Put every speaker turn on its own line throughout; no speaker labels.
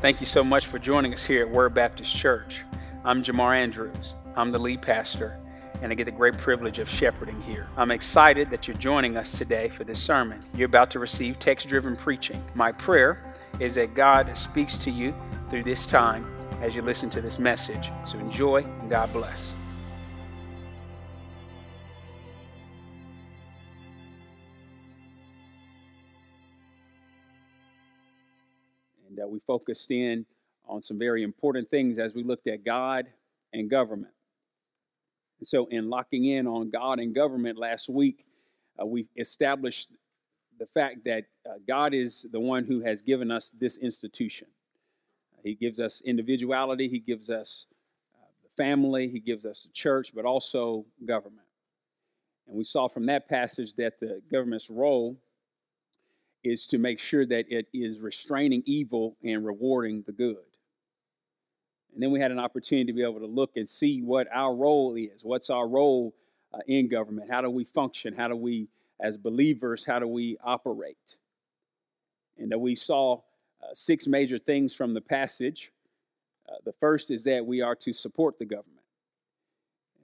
Thank you so much for joining us here at Word Baptist Church. I'm Jamar Andrews. I'm the lead pastor, and I get the great privilege of shepherding here. I'm excited that you're joining us today for this sermon. You're about to receive text driven preaching. My prayer is that God speaks to you through this time as you listen to this message. So enjoy, and God bless. We focused in on some very important things as we looked at God and government. And so, in locking in on God and government last week, uh, we established the fact that uh, God is the one who has given us this institution. He gives us individuality, He gives us uh, the family, He gives us the church, but also government. And we saw from that passage that the government's role is to make sure that it is restraining evil and rewarding the good. And then we had an opportunity to be able to look and see what our role is. What's our role uh, in government? How do we function? How do we, as believers, how do we operate? And that we saw uh, six major things from the passage. Uh, the first is that we are to support the government.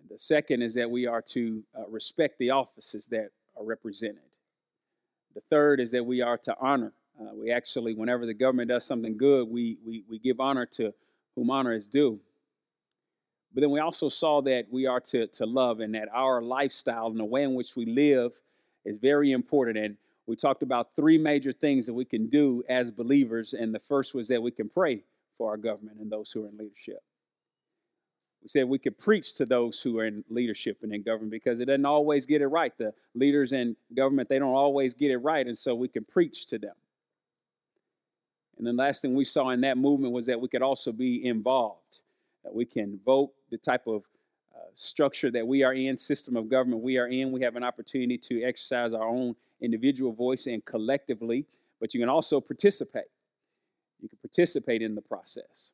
And the second is that we are to uh, respect the offices that are represented. The third is that we are to honor. Uh, we actually, whenever the government does something good, we, we, we give honor to whom honor is due. But then we also saw that we are to, to love and that our lifestyle and the way in which we live is very important. And we talked about three major things that we can do as believers. And the first was that we can pray for our government and those who are in leadership. We said we could preach to those who are in leadership and in government because it doesn't always get it right. The leaders in government, they don't always get it right, and so we can preach to them. And the last thing we saw in that movement was that we could also be involved, that we can vote the type of uh, structure that we are in, system of government we are in. We have an opportunity to exercise our own individual voice and collectively, but you can also participate. You can participate in the process.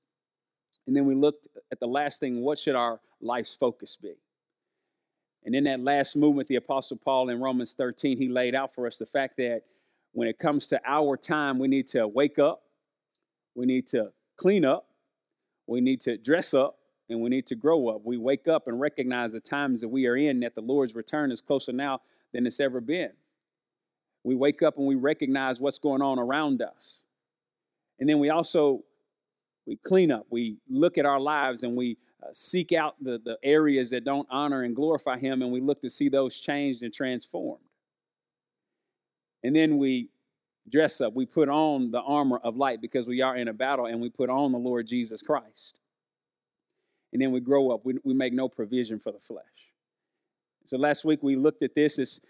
And then we looked at the last thing what should our life's focus be? And in that last movement, the Apostle Paul in Romans 13, he laid out for us the fact that when it comes to our time, we need to wake up, we need to clean up, we need to dress up, and we need to grow up. We wake up and recognize the times that we are in, that the Lord's return is closer now than it's ever been. We wake up and we recognize what's going on around us. And then we also we clean up, we look at our lives and we uh, seek out the, the areas that don't honor and glorify Him, and we look to see those changed and transformed. And then we dress up, we put on the armor of light because we are in a battle, and we put on the Lord Jesus Christ. And then we grow up, we, we make no provision for the flesh. So last week we looked at this as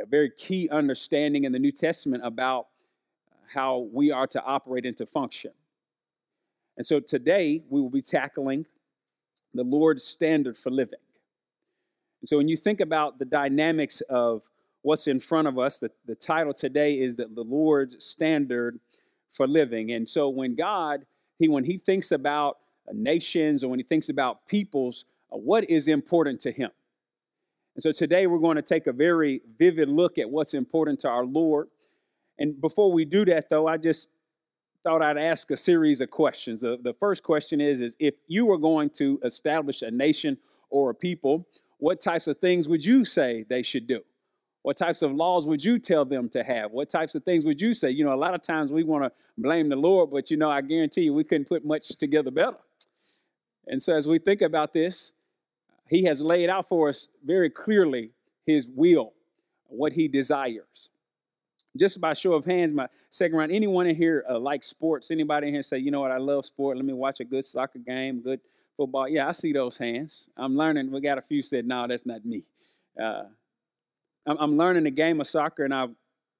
a very key understanding in the New Testament about how we are to operate and to function. And so today we will be tackling the Lord's standard for living. And so when you think about the dynamics of what's in front of us, the, the title today is that the Lord's standard for living. And so when God, he when he thinks about nations or when he thinks about peoples, uh, what is important to him? And so today we're going to take a very vivid look at what's important to our Lord. And before we do that, though, I just thought I'd ask a series of questions. The, the first question is, is if you were going to establish a nation or a people, what types of things would you say they should do? What types of laws would you tell them to have? What types of things would you say? You know, a lot of times we want to blame the Lord, but you know, I guarantee you we couldn't put much together better. And so as we think about this, he has laid out for us very clearly his will, what he desires just by show of hands, my second round, anyone in here uh, like sports? Anybody in here say, you know what, I love sport. Let me watch a good soccer game, good football. Yeah, I see those hands. I'm learning. We got a few said, no, that's not me. Uh, I'm, I'm, learning the game of soccer, and I've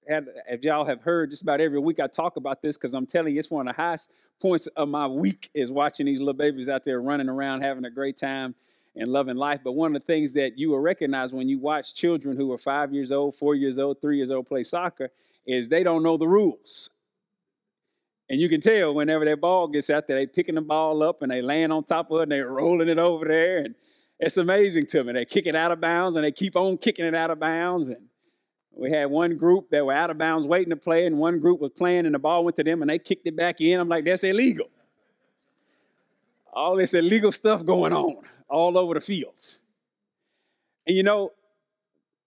had, if y'all have heard, just about every week I talk about this because I'm telling you, it's one of the highest points of my week is watching these little babies out there running around, having a great time and loving life. But one of the things that you will recognize when you watch children who are five years old, four years old, three years old play soccer is they don't know the rules. And you can tell whenever that ball gets out there, they picking the ball up and they laying on top of it and they're rolling it over there. And it's amazing to me. They kick it out of bounds and they keep on kicking it out of bounds. And We had one group that were out of bounds waiting to play, and one group was playing, and the ball went to them, and they kicked it back in. I'm like, that's illegal. All this illegal stuff going on all over the fields. And you know,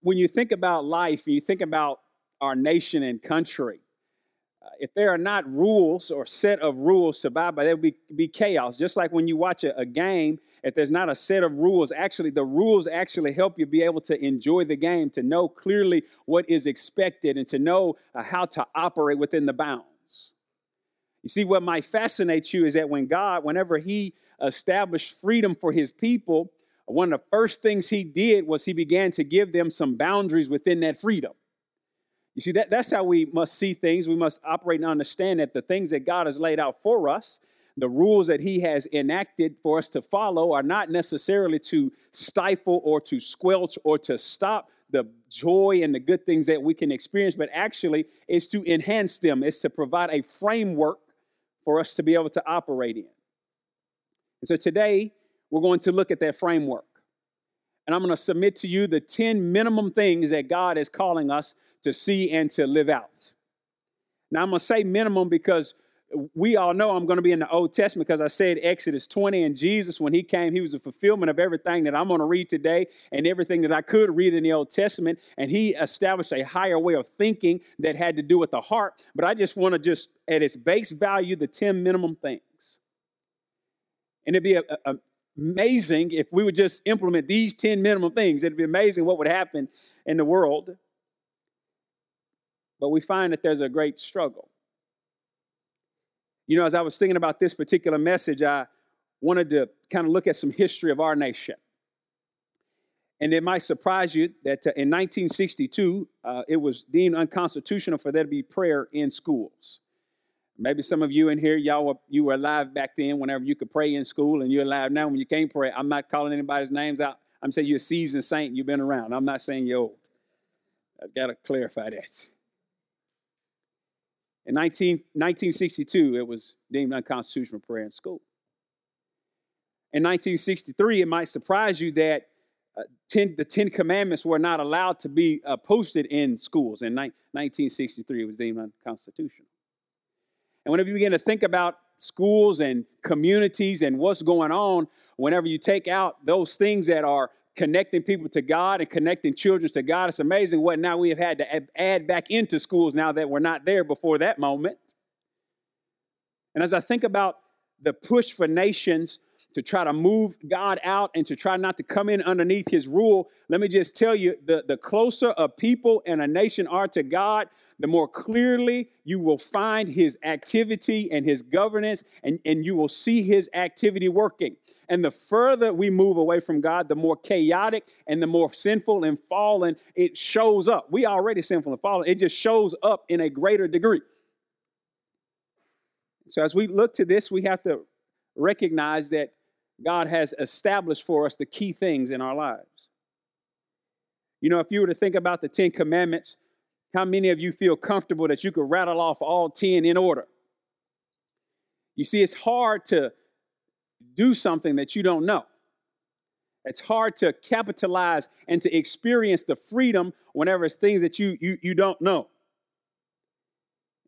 when you think about life, and you think about our nation and country, uh, if there are not rules or set of rules to abide by, there would be, be chaos. Just like when you watch a, a, game, if there's not a set of rules, actually, the rules actually help you be able to enjoy the game, to know clearly what is expected, and to know uh, how to operate within the bounds. You see, what might fascinate you is that when God, whenever He established freedom for His people, one of the first things He did was He began to give them some boundaries within that freedom. You see, that, that's how we must see things. We must operate and understand that the things that God has laid out for us, the rules that He has enacted for us to follow, are not necessarily to stifle or to squelch or to stop the joy and the good things that we can experience, but actually is to enhance them, is to provide a framework for us to be able to operate in. And so today, we're going to look at that framework. And I'm going to submit to you the 10 minimum things that God is calling us to see and to live out. Now, I'm going to say minimum because we all know I'm going to be in the Old Testament because I said Exodus 20 and Jesus, when he came, he was a fulfillment of everything that I'm going to read today and everything that I could read in the Old Testament. And he established a higher way of thinking that had to do with the heart. But I just want to just, at its base value, the 10 minimum things. And it'd be a, a, amazing if we would just implement these 10 minimum things. It'd be amazing what would happen in the world. But we find that there's a great struggle. You know, as I was thinking about this particular message, I wanted to kind of look at some history of our nation. And it might surprise you that uh, in 1962, uh, it was deemed unconstitutional for there to be prayer in schools. Maybe some of you in here, y'all were, you were alive back then whenever you could pray in school, and you're alive now when you can't pray. I'm not calling anybody's names out. I'm saying you're a seasoned saint, you've been around. I'm not saying you're old. I've got to clarify that. In 19, 1962, it was deemed unconstitutional prayer in school. In 1963, it might surprise you that uh, ten, the Ten Commandments were not allowed to be uh, posted in schools. In ni- 1963, it was deemed unconstitutional. And whenever you begin to think about schools and communities and what's going on, whenever you take out those things that are connecting people to God and connecting children to God. It's amazing what now we have had to add back into schools now that we're not there before that moment. And as I think about the push for nations to try to move God out and to try not to come in underneath his rule, let me just tell you the, the closer a people and a nation are to God, the more clearly you will find his activity and his governance, and, and you will see his activity working. And the further we move away from God, the more chaotic and the more sinful and fallen it shows up. We already sinful and fallen, it just shows up in a greater degree. So as we look to this, we have to recognize that God has established for us the key things in our lives. You know, if you were to think about the Ten Commandments, how many of you feel comfortable that you could rattle off all 10 in order? You see, it's hard to do something that you don't know. It's hard to capitalize and to experience the freedom whenever it's things that you, you, you don't know.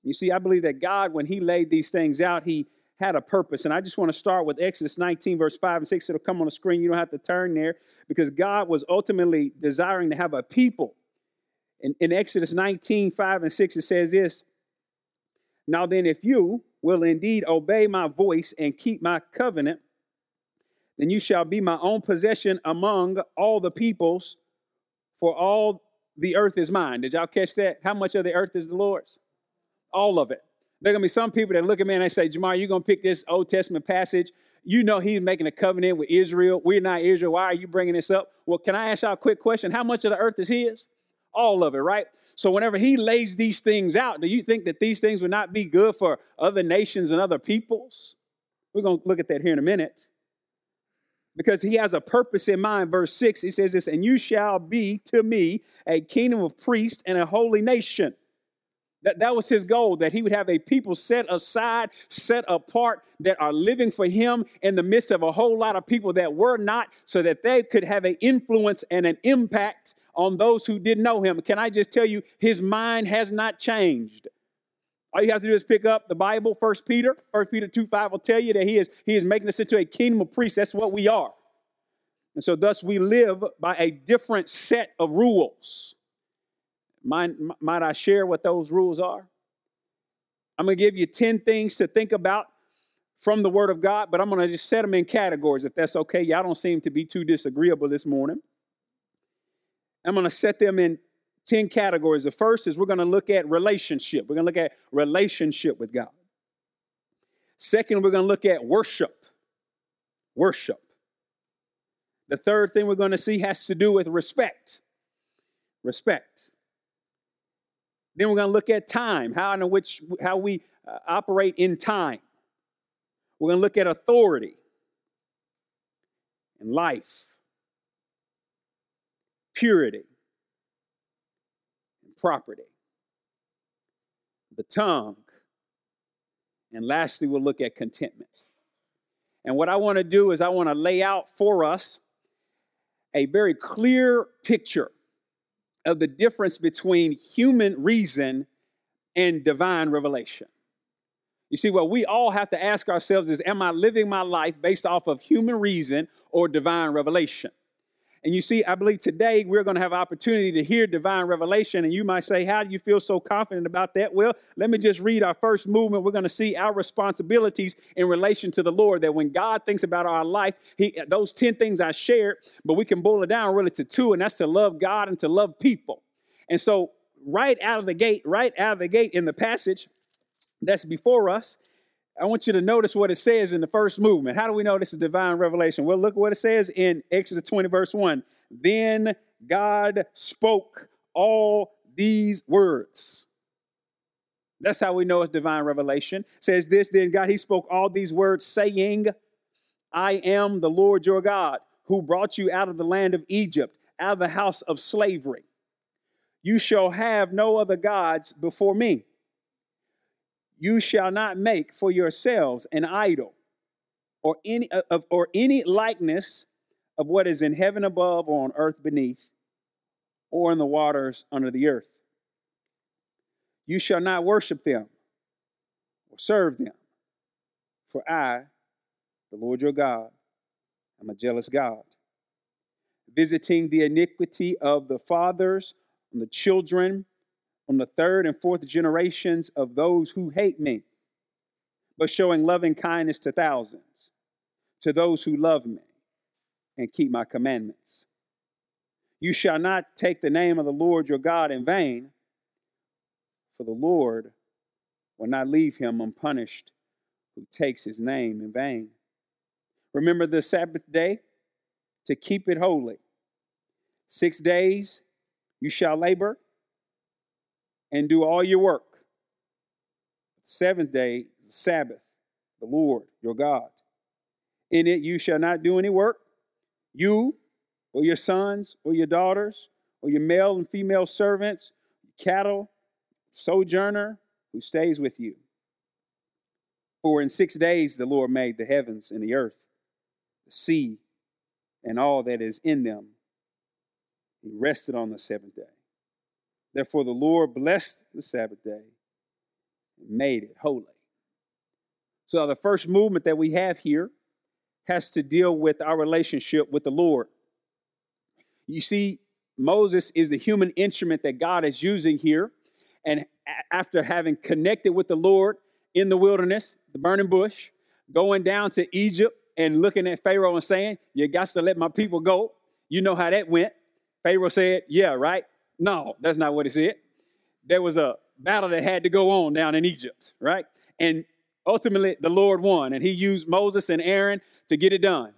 You see, I believe that God, when He laid these things out, He had a purpose. And I just want to start with Exodus 19, verse 5 and 6. It'll come on the screen. You don't have to turn there because God was ultimately desiring to have a people. In, in Exodus 19, 5 and 6, it says this Now then, if you will indeed obey my voice and keep my covenant, then you shall be my own possession among all the peoples, for all the earth is mine. Did y'all catch that? How much of the earth is the Lord's? All of it. There to be some people that look at me and they say, Jamar, you're to pick this Old Testament passage. You know he's making a covenant with Israel. We're not Israel. Why are you bringing this up? Well, can I ask y'all a quick question? How much of the earth is his? All of it, right? So whenever he lays these things out, do you think that these things would not be good for other nations and other peoples? We're going to look at that here in a minute because he has a purpose in mind. Verse 6, he says this, and you shall be to me a kingdom of priests and a holy nation. That, that was his goal, that he would have a people set aside, set apart, that are living for him in the midst of a whole lot of people that were not, so that they could have an influence and an impact on those who didn't know him. Can I just tell you, his mind has not changed. All you have to do is pick up the Bible, First Peter. First Peter 2 5 will tell you that he is, he is making us into a kingdom of priests. That's what we are. And so, thus, we live by a different set of rules. Might, might I share what those rules are? I'm going to give you 10 things to think about from the Word of God, but I'm going to just set them in categories if that's okay. Y'all don't seem to be too disagreeable this morning. I'm going to set them in 10 categories. The first is we're going to look at relationship. We're going to look at relationship with God. Second, we're going to look at worship. Worship. The third thing we're going to see has to do with respect. Respect. Then we're going to look at time, how in which how we uh, operate in time. We're going to look at authority and life, purity, and property, the tongue, and lastly, we'll look at contentment. And what I want to do is I want to lay out for us a very clear picture of the difference between human reason and divine revelation. You see, what we all have to ask ourselves is Am I living my life based off of human reason or divine revelation? And you see, I believe today we're going to have opportunity to hear divine revelation. And you might say, How do you feel so confident about that? Well, let me just read our first movement. We're going to see our responsibilities in relation to the Lord. That when God thinks about our life, He those 10 things I shared, but we can boil it down really to two, and that's to love God and to love people. And so, right out of the gate, right out of the gate in the passage that's before us, I want you to notice what it says in the first movement. How do we know this is divine revelation? Well, look what it says in Exodus 20, verse 1. Then God spoke all these words. That's how we know it's divine revelation. It says this, then God, He spoke all these words, saying, I am the Lord your God, who brought you out of the land of Egypt, out of the house of slavery. You shall have no other gods before me. You shall not make for yourselves an idol or any, uh, of, or any likeness of what is in heaven above or on earth beneath or in the waters under the earth. You shall not worship them or serve them, for I, the Lord your God, am a jealous God, visiting the iniquity of the fathers on the children on the third and fourth generations of those who hate me, but showing loving kindness to thousands, to those who love me and keep my commandments. You shall not take the name of the Lord your God in vain, for the Lord will not leave him unpunished who takes his name in vain. Remember the Sabbath day to keep it holy. Six days you shall labor and do all your work. Seventh day is the Sabbath, the Lord your God. In it you shall not do any work, you or your sons or your daughters or your male and female servants, cattle, sojourner who stays with you. For in six days the Lord made the heavens and the earth, the sea, and all that is in them. He rested on the seventh day. Therefore, the Lord blessed the Sabbath day and made it holy. So, the first movement that we have here has to deal with our relationship with the Lord. You see, Moses is the human instrument that God is using here. And after having connected with the Lord in the wilderness, the burning bush, going down to Egypt and looking at Pharaoh and saying, You got to let my people go. You know how that went. Pharaoh said, Yeah, right. No, that's not what he said. There was a battle that had to go on down in Egypt, right? And ultimately, the Lord won, and he used Moses and Aaron to get it done.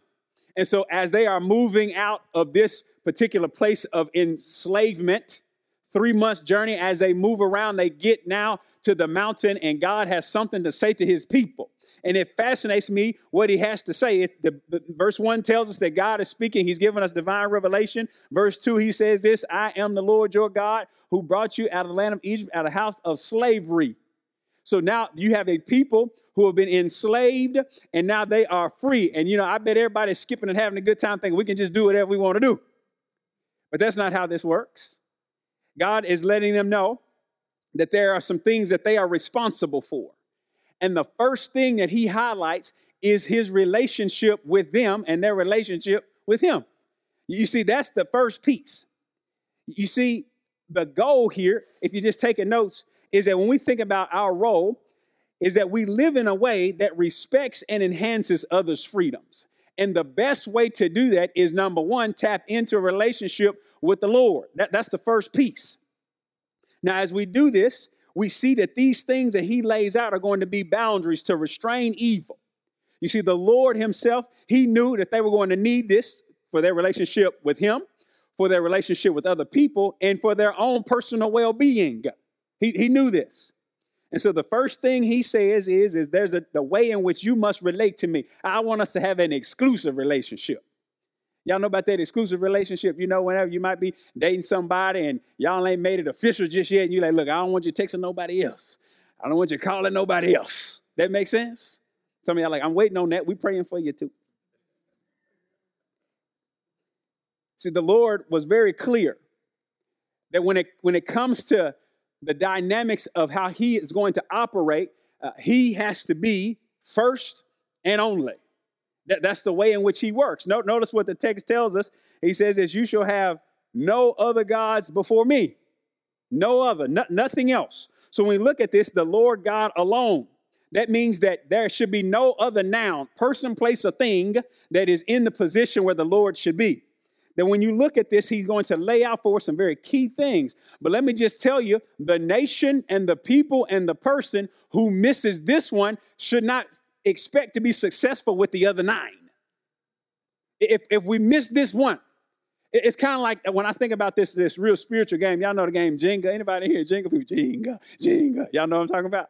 And so, as they are moving out of this particular place of enslavement, three months journey, as they move around, they get now to the mountain, and God has something to say to his people. And it fascinates me what he has to say. It, the, the, verse 1 tells us that God is speaking. He's given us divine revelation. Verse 2, he says this I am the Lord your God who brought you out of the land of Egypt, out of the house of slavery. So now you have a people who have been enslaved and now they are free. And you know, I bet everybody's skipping and having a good time thinking we can just do whatever we want to do. But that's not how this works. God is letting them know that there are some things that they are responsible for. And the first thing that he highlights is his relationship with them and their relationship with him. You see, that's the first piece. You see, the goal here, if you're just taking notes, is that when we think about our role, is that we live in a way that respects and enhances others' freedoms. And the best way to do that is number one, tap into a relationship with the Lord. That, that's the first piece. Now, as we do this, we see that these things that he lays out are going to be boundaries to restrain evil. You see, the Lord himself, he knew that they were going to need this for their relationship with him, for their relationship with other people, and for their own personal well being. He, he knew this. And so the first thing he says is, is there's a, the way in which you must relate to me. I want us to have an exclusive relationship. Y'all know about that exclusive relationship. You know, whenever you might be dating somebody and y'all ain't made it official just yet, and you're like, look, I don't want you texting nobody else. I don't want you calling nobody else. That makes sense? Some of y'all like, I'm waiting on that. We praying for you too. See, the Lord was very clear that when it when it comes to the dynamics of how he is going to operate, uh, he has to be first and only. That, that's the way in which he works. No, notice what the text tells us. He says, as you shall have no other gods before me. No other, no, nothing else. So when we look at this, the Lord God alone, that means that there should be no other noun, person, place, or thing that is in the position where the Lord should be that when you look at this, he's going to lay out for us some very key things. But let me just tell you the nation and the people and the person who misses this one should not expect to be successful with the other nine. If, if we miss this one, it's kind of like when I think about this, this real spiritual game. Y'all know the game Jenga. Anybody here? Jenga people, Jenga, Jenga. Y'all know what I'm talking about?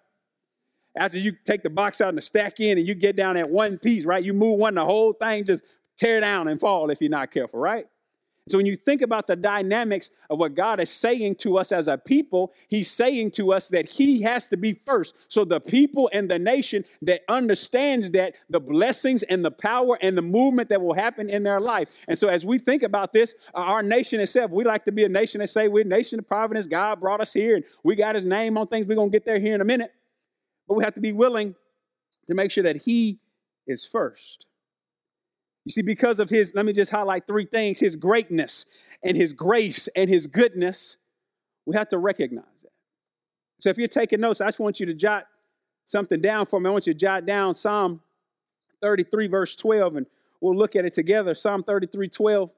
After you take the box out and the stack in and you get down at one piece, right? You move one, the whole thing just tear down and fall if you're not careful, right? So when you think about the dynamics of what God is saying to us as a people, He's saying to us that He has to be first. So the people and the nation that understands that the blessings and the power and the movement that will happen in their life. And so as we think about this, uh, our nation itself, we like to be a nation that say we're a nation of providence. God brought us here and we got His name on things. We're gonna get there here in a minute. But we have to be willing to make sure that He is first. You see, because of his, let me just highlight three things his greatness and his grace and his goodness, we have to recognize that. So if you're taking notes, I just want you to jot something down for me. I want you to jot down Psalm 33, verse 12, and we'll look at it together. Psalm 33, 12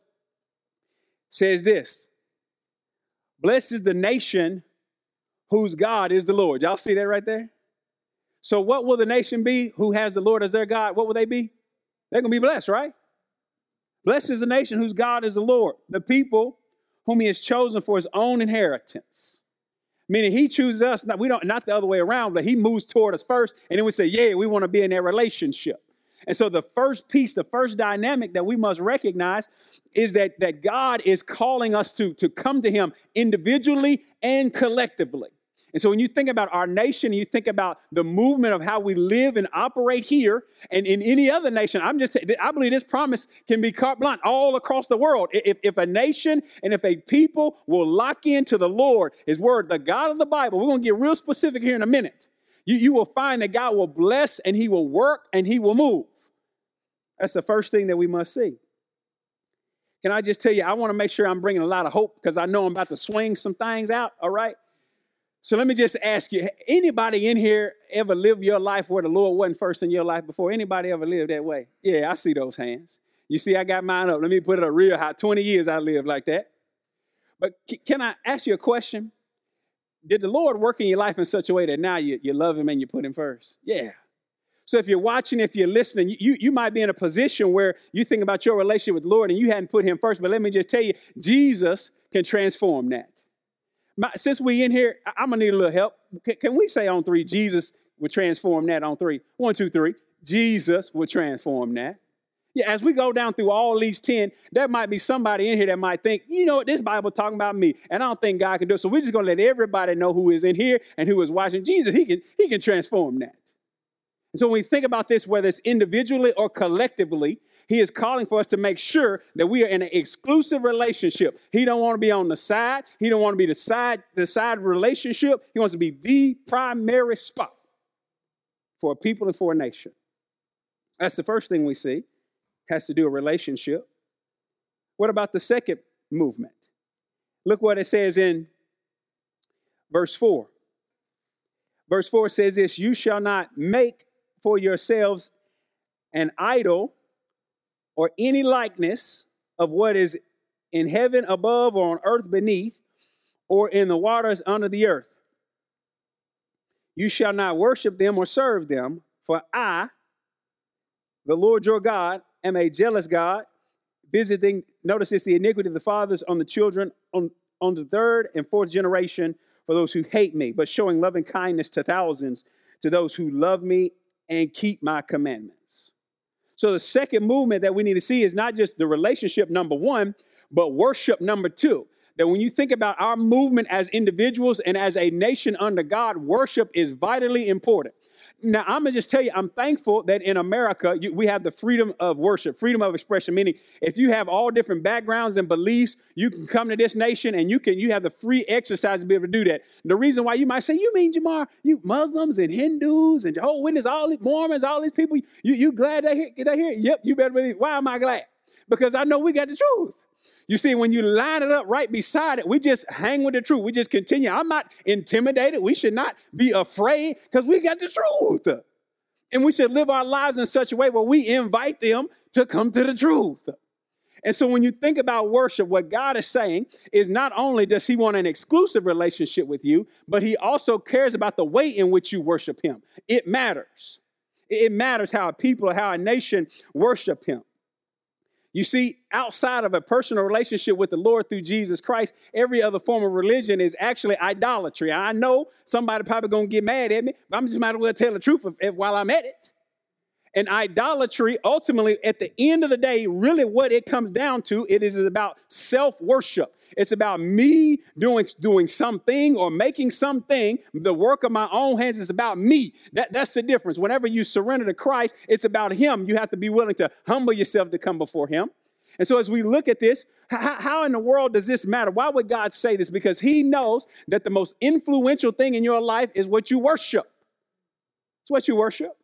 says this Blessed is the nation whose God is the Lord. Y'all see that right there? So, what will the nation be who has the Lord as their God? What will they be? They're going to be blessed, right? Blessed is the nation whose God is the Lord, the people whom he has chosen for his own inheritance. Meaning he chooses us, not, we don't, not the other way around, but he moves toward us first, and then we say, yeah, we want to be in that relationship. And so the first piece, the first dynamic that we must recognize is that, that God is calling us to, to come to him individually and collectively. And so when you think about our nation, you think about the movement of how we live and operate here and in any other nation, I'm just, I believe this promise can be carte blanche all across the world. If, if a nation and if a people will lock into the Lord, His word, the God of the Bible, we're going to get real specific here in a minute. You, you will find that God will bless and He will work and He will move. That's the first thing that we must see. Can I just tell you, I want to make sure I'm bringing a lot of hope because I know I'm about to swing some things out, all right? So let me just ask you anybody in here ever lived your life where the Lord wasn't first in your life before? Anybody ever lived that way? Yeah, I see those hands. You see, I got mine up. Let me put it a real high. 20 years I lived like that. But can I ask you a question? Did the Lord work in your life in such a way that now you, you love Him and you put Him first? Yeah. So if you're watching, if you're listening, you, you might be in a position where you think about your relationship with the Lord and you hadn't put Him first. But let me just tell you, Jesus can transform that. My, since we in here, I, am gonna need a little help. Can, can, we say on three, Jesus would transform that on three? One, two, three. Jesus would transform that. Yeah, as we go down through all these 10, there might be somebody in here that might think, you know what, this Bible talking about me, and I don't think God can do it. So we're just gonna let everybody know who is in here and who is watching. Jesus, he can, he can transform that. And so when we think about this, whether it's individually or collectively, he is calling for us to make sure that we are in an exclusive relationship. He don't want to be on the side. He don't want to be the side, the side relationship. He wants to be the primary spot for a people and for a nation. That's the first thing we see. Has to do a relationship. What about the second movement? Look what it says in verse 4. Verse 4 says this You shall not make for yourselves an idol or any likeness of what is in heaven above or on earth beneath or in the waters under the earth. You shall not worship them or serve them, for I, the Lord your God, am a jealous God, visiting, notice it's the iniquity of the fathers on the children, on, on the third and fourth generation for those who hate me, but showing loving kindness to thousands, to those who love me and keep my commandments. So the second movement that we need to see is not just the relationship number one, but worship number two. That when you think about our movement as individuals and as a nation under God, worship is vitally important. Now, I'm gonna just tell you, I'm thankful that in America you, we have the freedom of worship, freedom of expression. Meaning, if you have all different backgrounds and beliefs, you can come to this nation and you can you have the free exercise to be able to do that. The reason why you might say, "You mean Jamar? You Muslims and Hindus and Jehovah's Witnesses, all these Mormons, all these people, you you glad they here? They here? Yep, you better believe. Why am I glad? Because I know we got the truth. You see, when you line it up right beside it, we just hang with the truth. We just continue. I'm not intimidated. We should not be afraid because we got the truth. And we should live our lives in such a way where we invite them to come to the truth. And so when you think about worship, what God is saying is not only does He want an exclusive relationship with you, but He also cares about the way in which you worship Him. It matters. It matters how a people, or how a nation worship Him. You see, outside of a personal relationship with the Lord through Jesus Christ, every other form of religion is actually idolatry. I know somebody probably gonna get mad at me, but I'm just might as well tell the truth if, if, while I'm at it. And idolatry, ultimately, at the end of the day, really what it comes down to, it is about self-worship. It's about me doing, doing something or making something, the work of my own hands is about me. That, that's the difference. Whenever you surrender to Christ, it's about Him. You have to be willing to humble yourself to come before Him. And so as we look at this, how, how, in the world does this matter? Why would God say this? Because He knows that the most influential thing in your life is what you worship. It's what you worship.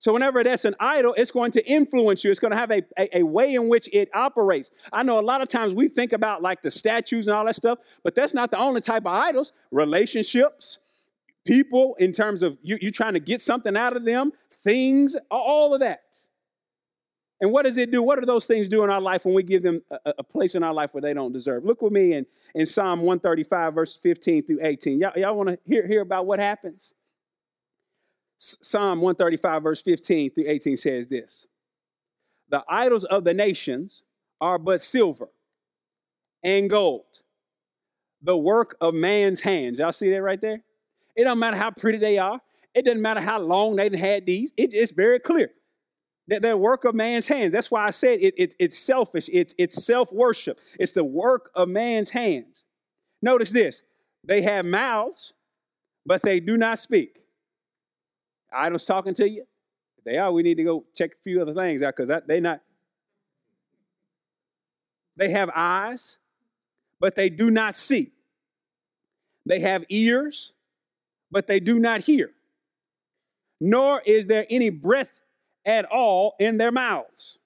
So whenever that's an idol, it's going to influence you. It's going to have a, a, a, way in which it operates. I know a lot of times we think about like the statues and all that stuff, but that's not the only type of idols. Relationships, people, in terms of you, you trying to get something out of them, things, all of that. And what does it do? What do those things do in our life when we give them a, a place in our life where they don't deserve? Look with me in, in Psalm 135, verse 15 through 18. Y'all, y'all want to hear, hear about what happens? Psalm 135, verse 15 through 18 says this The idols of the nations are but silver and gold, the work of man's hands. Y'all see that right there? It don't matter how pretty they are, it doesn't matter how long they've had these, it, it's very clear that they're work of man's hands. That's why I said it, it it's selfish, it's, it's self worship, it's the work of man's hands. Notice this they have mouths, but they do not speak idols talking to you? If they are, we need to go check a few other things out because they not. They have eyes, but they do not see. They have ears, but they do not hear. Nor is there any breath at all in their mouths.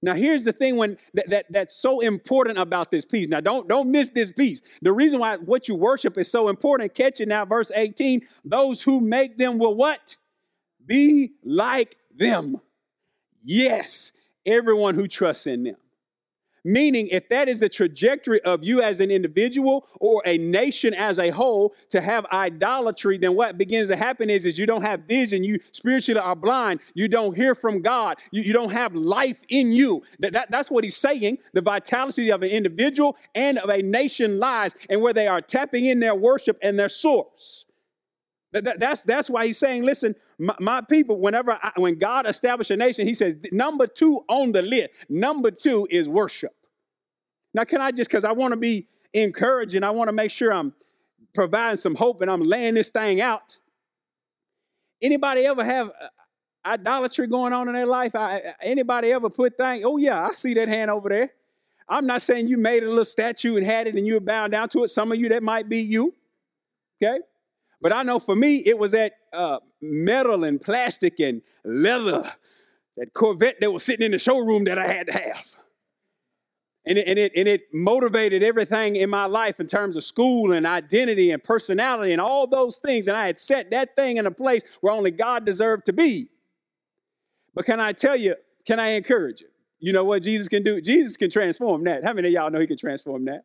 Now, here's the thing when that, that, that's so important about this piece. Now, don't, don't miss this piece. The reason why what you worship is so important, catch it now, verse 18. Those who make them will what? Be like them. Yes, everyone who trusts in them. Meaning, if that is the trajectory of you as an individual or a nation as a whole to have idolatry, then what begins to happen is, is you don't have vision. You spiritually are blind. You don't hear from God. You, you don't have life in you. That, that, that's what he's saying. The vitality of an individual and of a nation lies and where they are tapping in their worship and their source. That, that, that's, that's why he's saying, listen, my, my people, whenever I, when God established a nation, he says, number two on the list, number two is worship. Now, can I just, because I want to be encouraging, I want to make sure I'm providing some hope and I'm laying this thing out. Anybody ever have uh, idolatry going on in their life? I, anybody ever put things? Oh yeah, I see that hand over there. I'm not saying you made a little statue and had it and you were bound down to it. Some of you that might be you. Okay, but I know for me it was that uh, metal and plastic and leather, that Corvette that was sitting in the showroom that I had to have. And it, and, it, and it motivated everything in my life in terms of school and identity and personality and all those things. And I had set that thing in a place where only God deserved to be. But can I tell you, can I encourage you? You know what Jesus can do? Jesus can transform that. How many of y'all know he can transform that?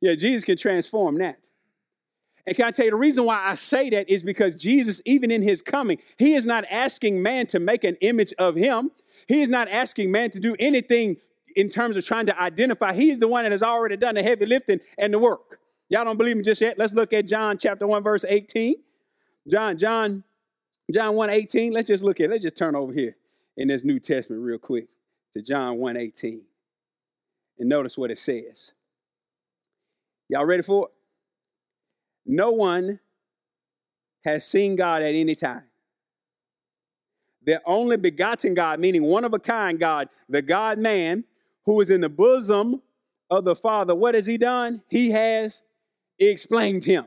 Yeah, Jesus can transform that. And can I tell you the reason why I say that is because Jesus, even in his coming, he is not asking man to make an image of him. He is not asking man to do anything in terms of trying to identify. He's the one that has already done the heavy lifting and the work. Y'all don't believe me just yet? Let's look at John chapter 1, verse 18. John, John, John 1 18. Let's just look at. Let's just turn over here in this New Testament real quick to John 1 18. And notice what it says. Y'all ready for it? No one has seen God at any time the only begotten God, meaning one of a kind God, the God man, who is in the bosom of the Father, what has he done? He has explained him.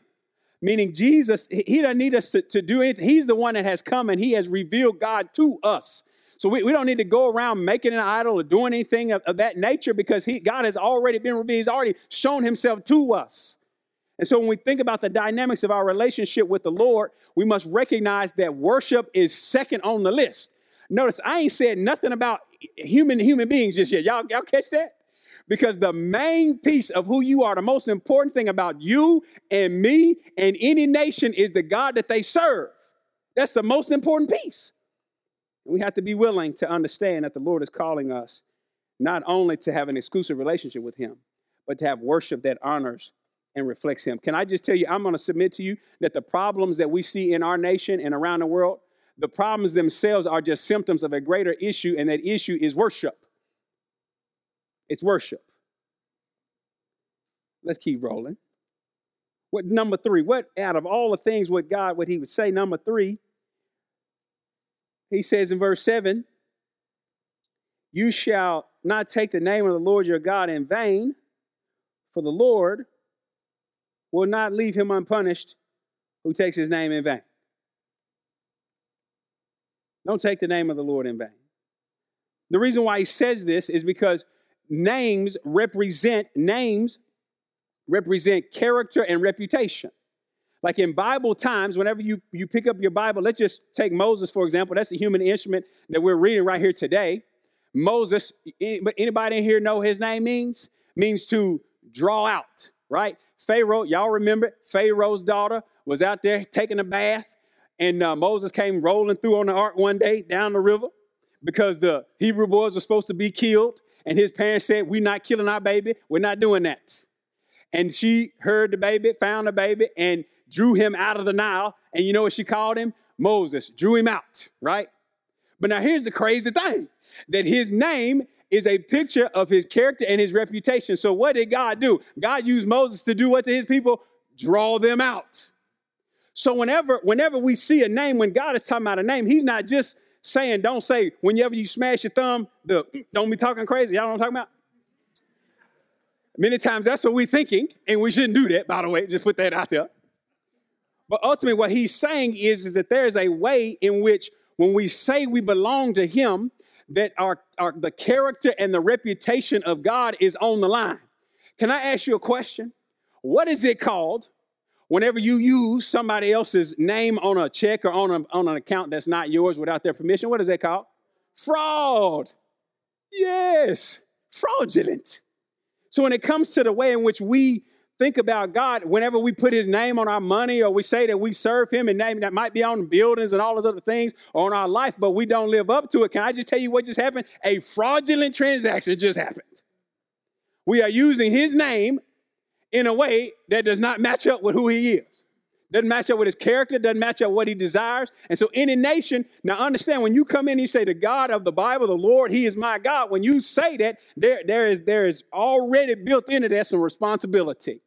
Meaning, Jesus, he doesn't need us to, to do anything. He's the one that has come and he has revealed God to us. So we, we don't need to go around making an idol or doing anything of, of that nature because he, God has already been revealed. He's already shown himself to us. And so when we think about the dynamics of our relationship with the Lord, we must recognize that worship is second on the list. Notice I ain't said nothing about human human beings just yet. Y'all, y'all catch that? Because the main piece of who you are, the most important thing about you and me and any nation is the God that they serve. That's the most important piece. We have to be willing to understand that the Lord is calling us not only to have an exclusive relationship with Him, but to have worship that honors and reflects Him. Can I just tell you, I'm going to submit to you that the problems that we see in our nation and around the world the problems themselves are just symptoms of a greater issue, and that issue is worship. It's worship. Let's keep rolling. What number three? What out of all the things what God what He would say? Number three, He says in verse seven, "You shall not take the name of the Lord your God in vain, for the Lord will not leave him unpunished who takes His name in vain." Don't take the name of the Lord in vain. The reason why he says this is because names represent names represent character and reputation. Like in Bible times, whenever you, you pick up your Bible, let's just take Moses, for example. That's the human instrument that we're reading right here today. Moses, eh, anybody in here know his name means? Means to draw out, right? Pharaoh, y'all remember Pharaoh's daughter was out there taking a bath and uh, Moses came rolling through on the ark one day down the river because the Hebrew boys were supposed to be killed. And his parents said, We're not killing our baby. We're not doing that. And she heard the baby, found the baby, and drew him out of the Nile. And you know what she called him? Moses. Drew him out, right? But now here's the crazy thing that his name is a picture of his character and his reputation. So what did God do? God used Moses to do what to his people? Draw them out. So whenever, whenever we see a name, when God is talking about a name, He's not just saying, don't say, whenever you smash your thumb, the don't be talking crazy. Y'all know what I'm talking about? Many times that's what we're thinking, and we shouldn't do that, by the way. Just put that out there. But ultimately, what he's saying is, is that there's a way in which when we say we belong to him, that our, our the character and the reputation of God is on the line. Can I ask you a question? What is it called Whenever you use somebody else's name on a check or on, a, on an account that's not yours without their permission, what is that called? Fraud. Yes, fraudulent. So when it comes to the way in which we think about God, whenever we put his name on our money or we say that we serve him and name that might be on buildings and all those other things or on our life, but we don't live up to it. Can I just tell you what just happened? A fraudulent transaction just happened. We are using his name in a way that does not match up with who he is. Doesn't match up with his character, doesn't match up what he desires. And so, any nation, now understand when you come in, you say, The God of the Bible, the Lord, He is my God. When you say that, there, there, is, there is already built into that some responsibility.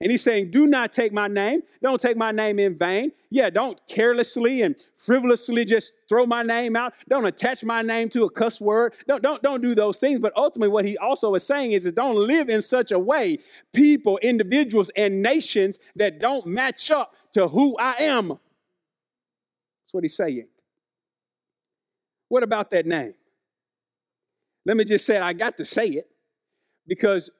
And he's saying, Do not take my name. Don't take my name in vain. Yeah, don't carelessly and frivolously just throw my name out. Don't attach my name to a cuss word. Don't, don't, don't do those things. But ultimately, what he also is saying is, is don't live in such a way, people, individuals, and nations that don't match up to who I am. That's what he's saying. What about that name? Let me just say, I got to say it because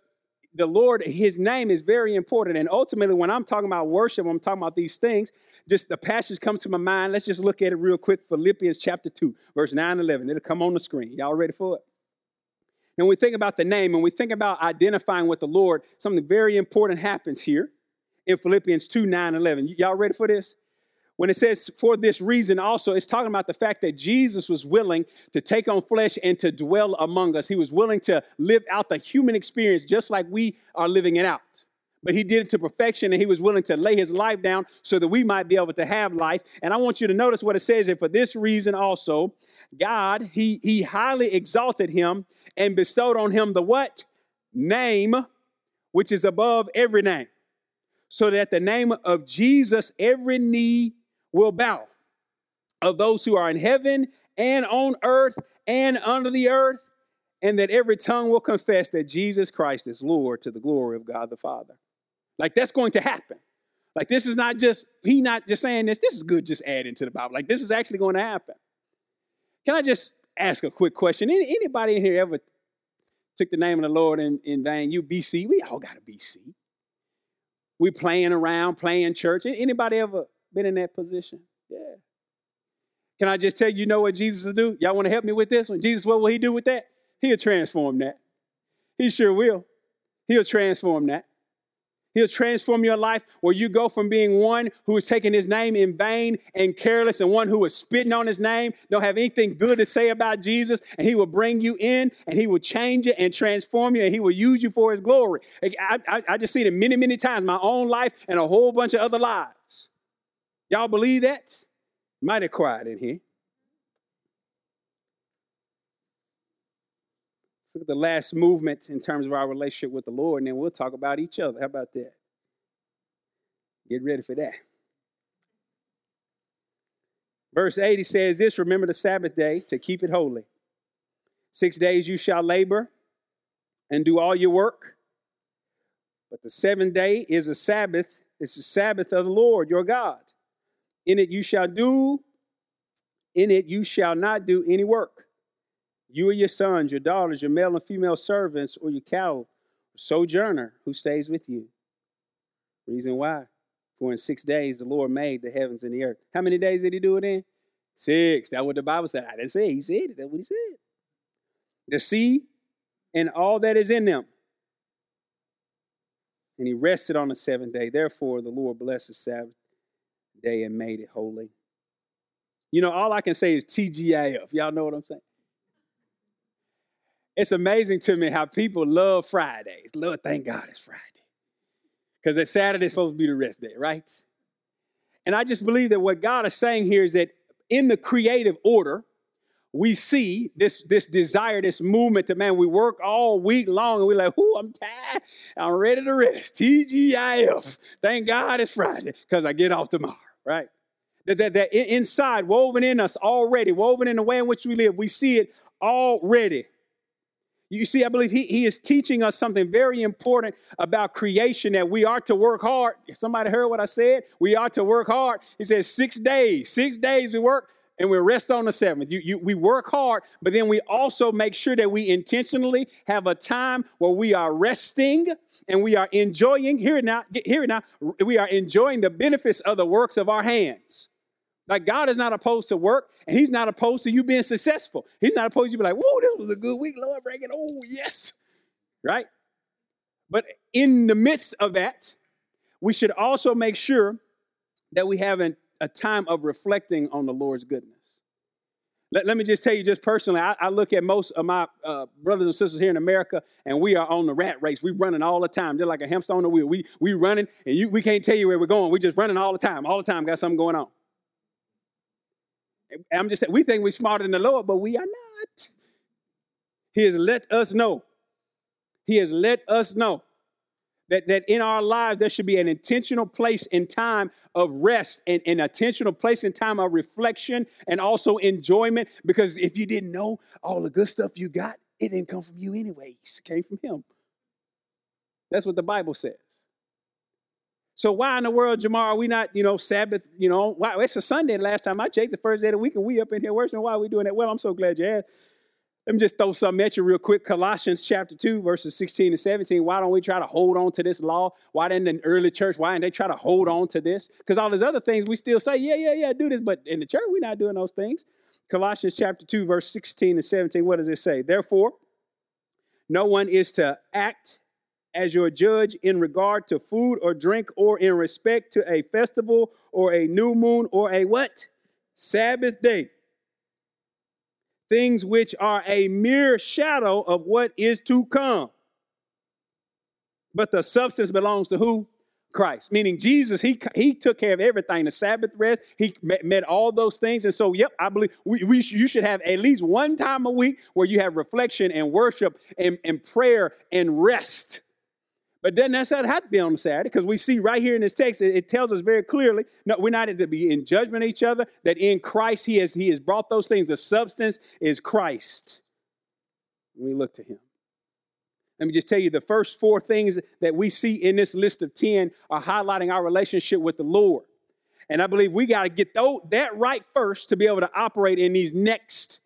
the Lord, his name is very important. And ultimately, when I'm talking about worship, I'm talking about these things, just the passage comes to my mind. Let's just look at it real quick. Philippians chapter 2, verse 9 and 11. It'll come on the screen. Y'all ready for it? And we think about the name and we think about identifying with the Lord, something very important happens here in Philippians 2, 9, 11. Y'all ready for this? When it says for this reason also, it's talking about the fact that Jesus was willing to take on flesh and to dwell among us. He was willing to live out the human experience just like we are living it out. But he did it to perfection and he was willing to lay his life down so that we might be able to have life. And I want you to notice what it says that for this reason also, God, he, he highly exalted him and bestowed on him the what? Name, which is above every name. So that the name of Jesus, every knee will bow of those who are in heaven and on earth and under the earth, and that every tongue will confess that Jesus Christ is Lord to the glory of God the Father. Like that's going to happen. Like this is not just, he not just saying this, this is good just adding to the Bible. Like this is actually going to happen. Can I just ask a quick question? Any, anybody in here ever took the name of the Lord in, in vain? You BC, we all got a BC. We playing around, playing church. Anybody ever been in that position? Yeah. Can I just tell you, you know what Jesus will do? Y'all want to help me with this one? Jesus, what will he do with that? He'll transform that. He sure will. He'll transform that. He'll transform your life where you go from being one who is taking his name in vain and careless and one who is spitting on his name, don't have anything good to say about Jesus, and he will bring you in and he will change you and transform you and he will use you for his glory. I, I, I just seen it many, many times, my own life and a whole bunch of other lives. Y'all believe that? Mighty quiet in here. Let's look at the last movement in terms of our relationship with the Lord, and then we'll talk about each other. How about that? Get ready for that. Verse 80 says this Remember the Sabbath day to keep it holy. Six days you shall labor and do all your work. But the seventh day is a Sabbath, it's the Sabbath of the Lord your God. In it you shall do, in it you shall not do any work. You or your sons, your daughters, your male and female servants, or your cow, sojourner who stays with you. Reason why? For in six days the Lord made the heavens and the earth. How many days did he do it in? Six. That's what the Bible said. I didn't say it. He said it. That's what he said. The sea and all that is in them. And he rested on the seventh day. Therefore, the Lord blessed the Sabbath day and made it holy. You know, all I can say is TGIF. Y'all know what I'm saying? It's amazing to me how people love Fridays. Love, thank God it's Friday. Because that Saturday's supposed to be the rest day, right? And I just believe that what God is saying here is that in the creative order, we see this, this desire, this movement to man, we work all week long and we're like, "Ooh, I'm tired. I'm ready to rest. TGIF. Thank God it's Friday because I get off tomorrow right? That, that, that inside, woven in us already, woven in the way in which we live, we see it already. You see, I believe he, he is teaching us something very important about creation that we are to work hard. Somebody heard what I said? We are to work hard. He says six days, six days we work and we rest on the seventh. You, you, we work hard, but then we also make sure that we intentionally have a time where we are resting and we are enjoying, hear it now, hear it now, we are enjoying the benefits of the works of our hands. Like God is not opposed to work, and He's not opposed to you being successful. He's not opposed to you be like, whoa, this was a good week, Lord, bring it. Oh, yes. Right? But in the midst of that, we should also make sure that we have an, a time of reflecting on the Lord's goodness. Let, let me just tell you, just personally, I, I look at most of my uh, brothers and sisters here in America, and we are on the rat race. We're running all the time. They're like a hamster on the wheel. We we running, and you, we can't tell you where we're going. We're just running all the time. All the time, got something going on. I'm just saying, we think we're smarter than the Lord, but we are not. He has let us know. He has let us know that, that in our lives there should be an intentional place in time of rest and an intentional place in time of reflection and also enjoyment. Because if you didn't know all the good stuff you got, it didn't come from you anyways. It came from him. That's what the Bible says. So why in the world, Jamar, are we not, you know, Sabbath, you know, why it's a Sunday last time I checked the first day of the week and we up in here worshiping. Why are we doing that? Well, I'm so glad you asked. Let me just throw something at you real quick. Colossians chapter 2, verses 16 and 17. Why don't we try to hold on to this law? Why didn't the early church, why didn't they try to hold on to this? Because all these other things we still say, yeah, yeah, yeah, do this. But in the church, we're not doing those things. Colossians chapter 2, verse 16 and 17. What does it say? Therefore, no one is to act as your judge in regard to food or drink or in respect to a festival or a new moon or a what? Sabbath day things which are a mere shadow of what is to come. But the substance belongs to who? Christ. Meaning Jesus, he, he took care of everything. The Sabbath rest, he met, met all those things. And so, yep, I believe we, we, you should have at least one time a week where you have reflection and worship and, and prayer and rest. But then that's not have to be on Saturday because we see right here in this text, it, it, tells us very clearly, no, we're not to be in judgment of each other, that in Christ he has, he has brought those things. The substance is Christ. We look to him. Let me just tell you the first four things that we see in this list of 10 are highlighting our relationship with the Lord. And I believe we got to get that right first to be able to operate in these next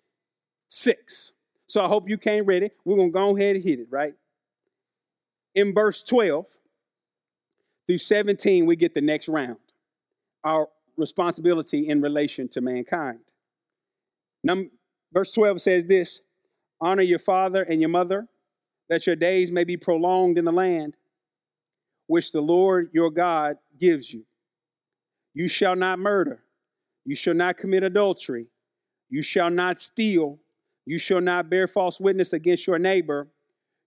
six. So I hope you came ready. We're going to go ahead and hit it, right? In verse 12 through 17, we get the next round our responsibility in relation to mankind. Number, verse 12 says this Honor your father and your mother, that your days may be prolonged in the land which the Lord your God gives you. You shall not murder. You shall not commit adultery. You shall not steal. You shall not bear false witness against your neighbor.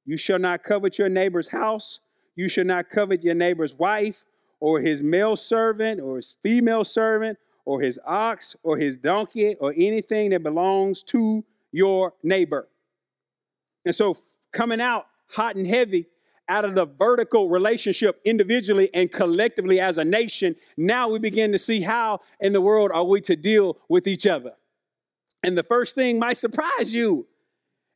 You shall not covet your neighbor's house. You shall not covet your neighbor's wife, or his male servant, or his female servant, or his ox, or his donkey, or anything that belongs to your neighbor. And so, coming out hot and heavy out of the vertical relationship individually and collectively as a nation, now we begin to see how in the world are we to deal with each other. And the first thing might surprise you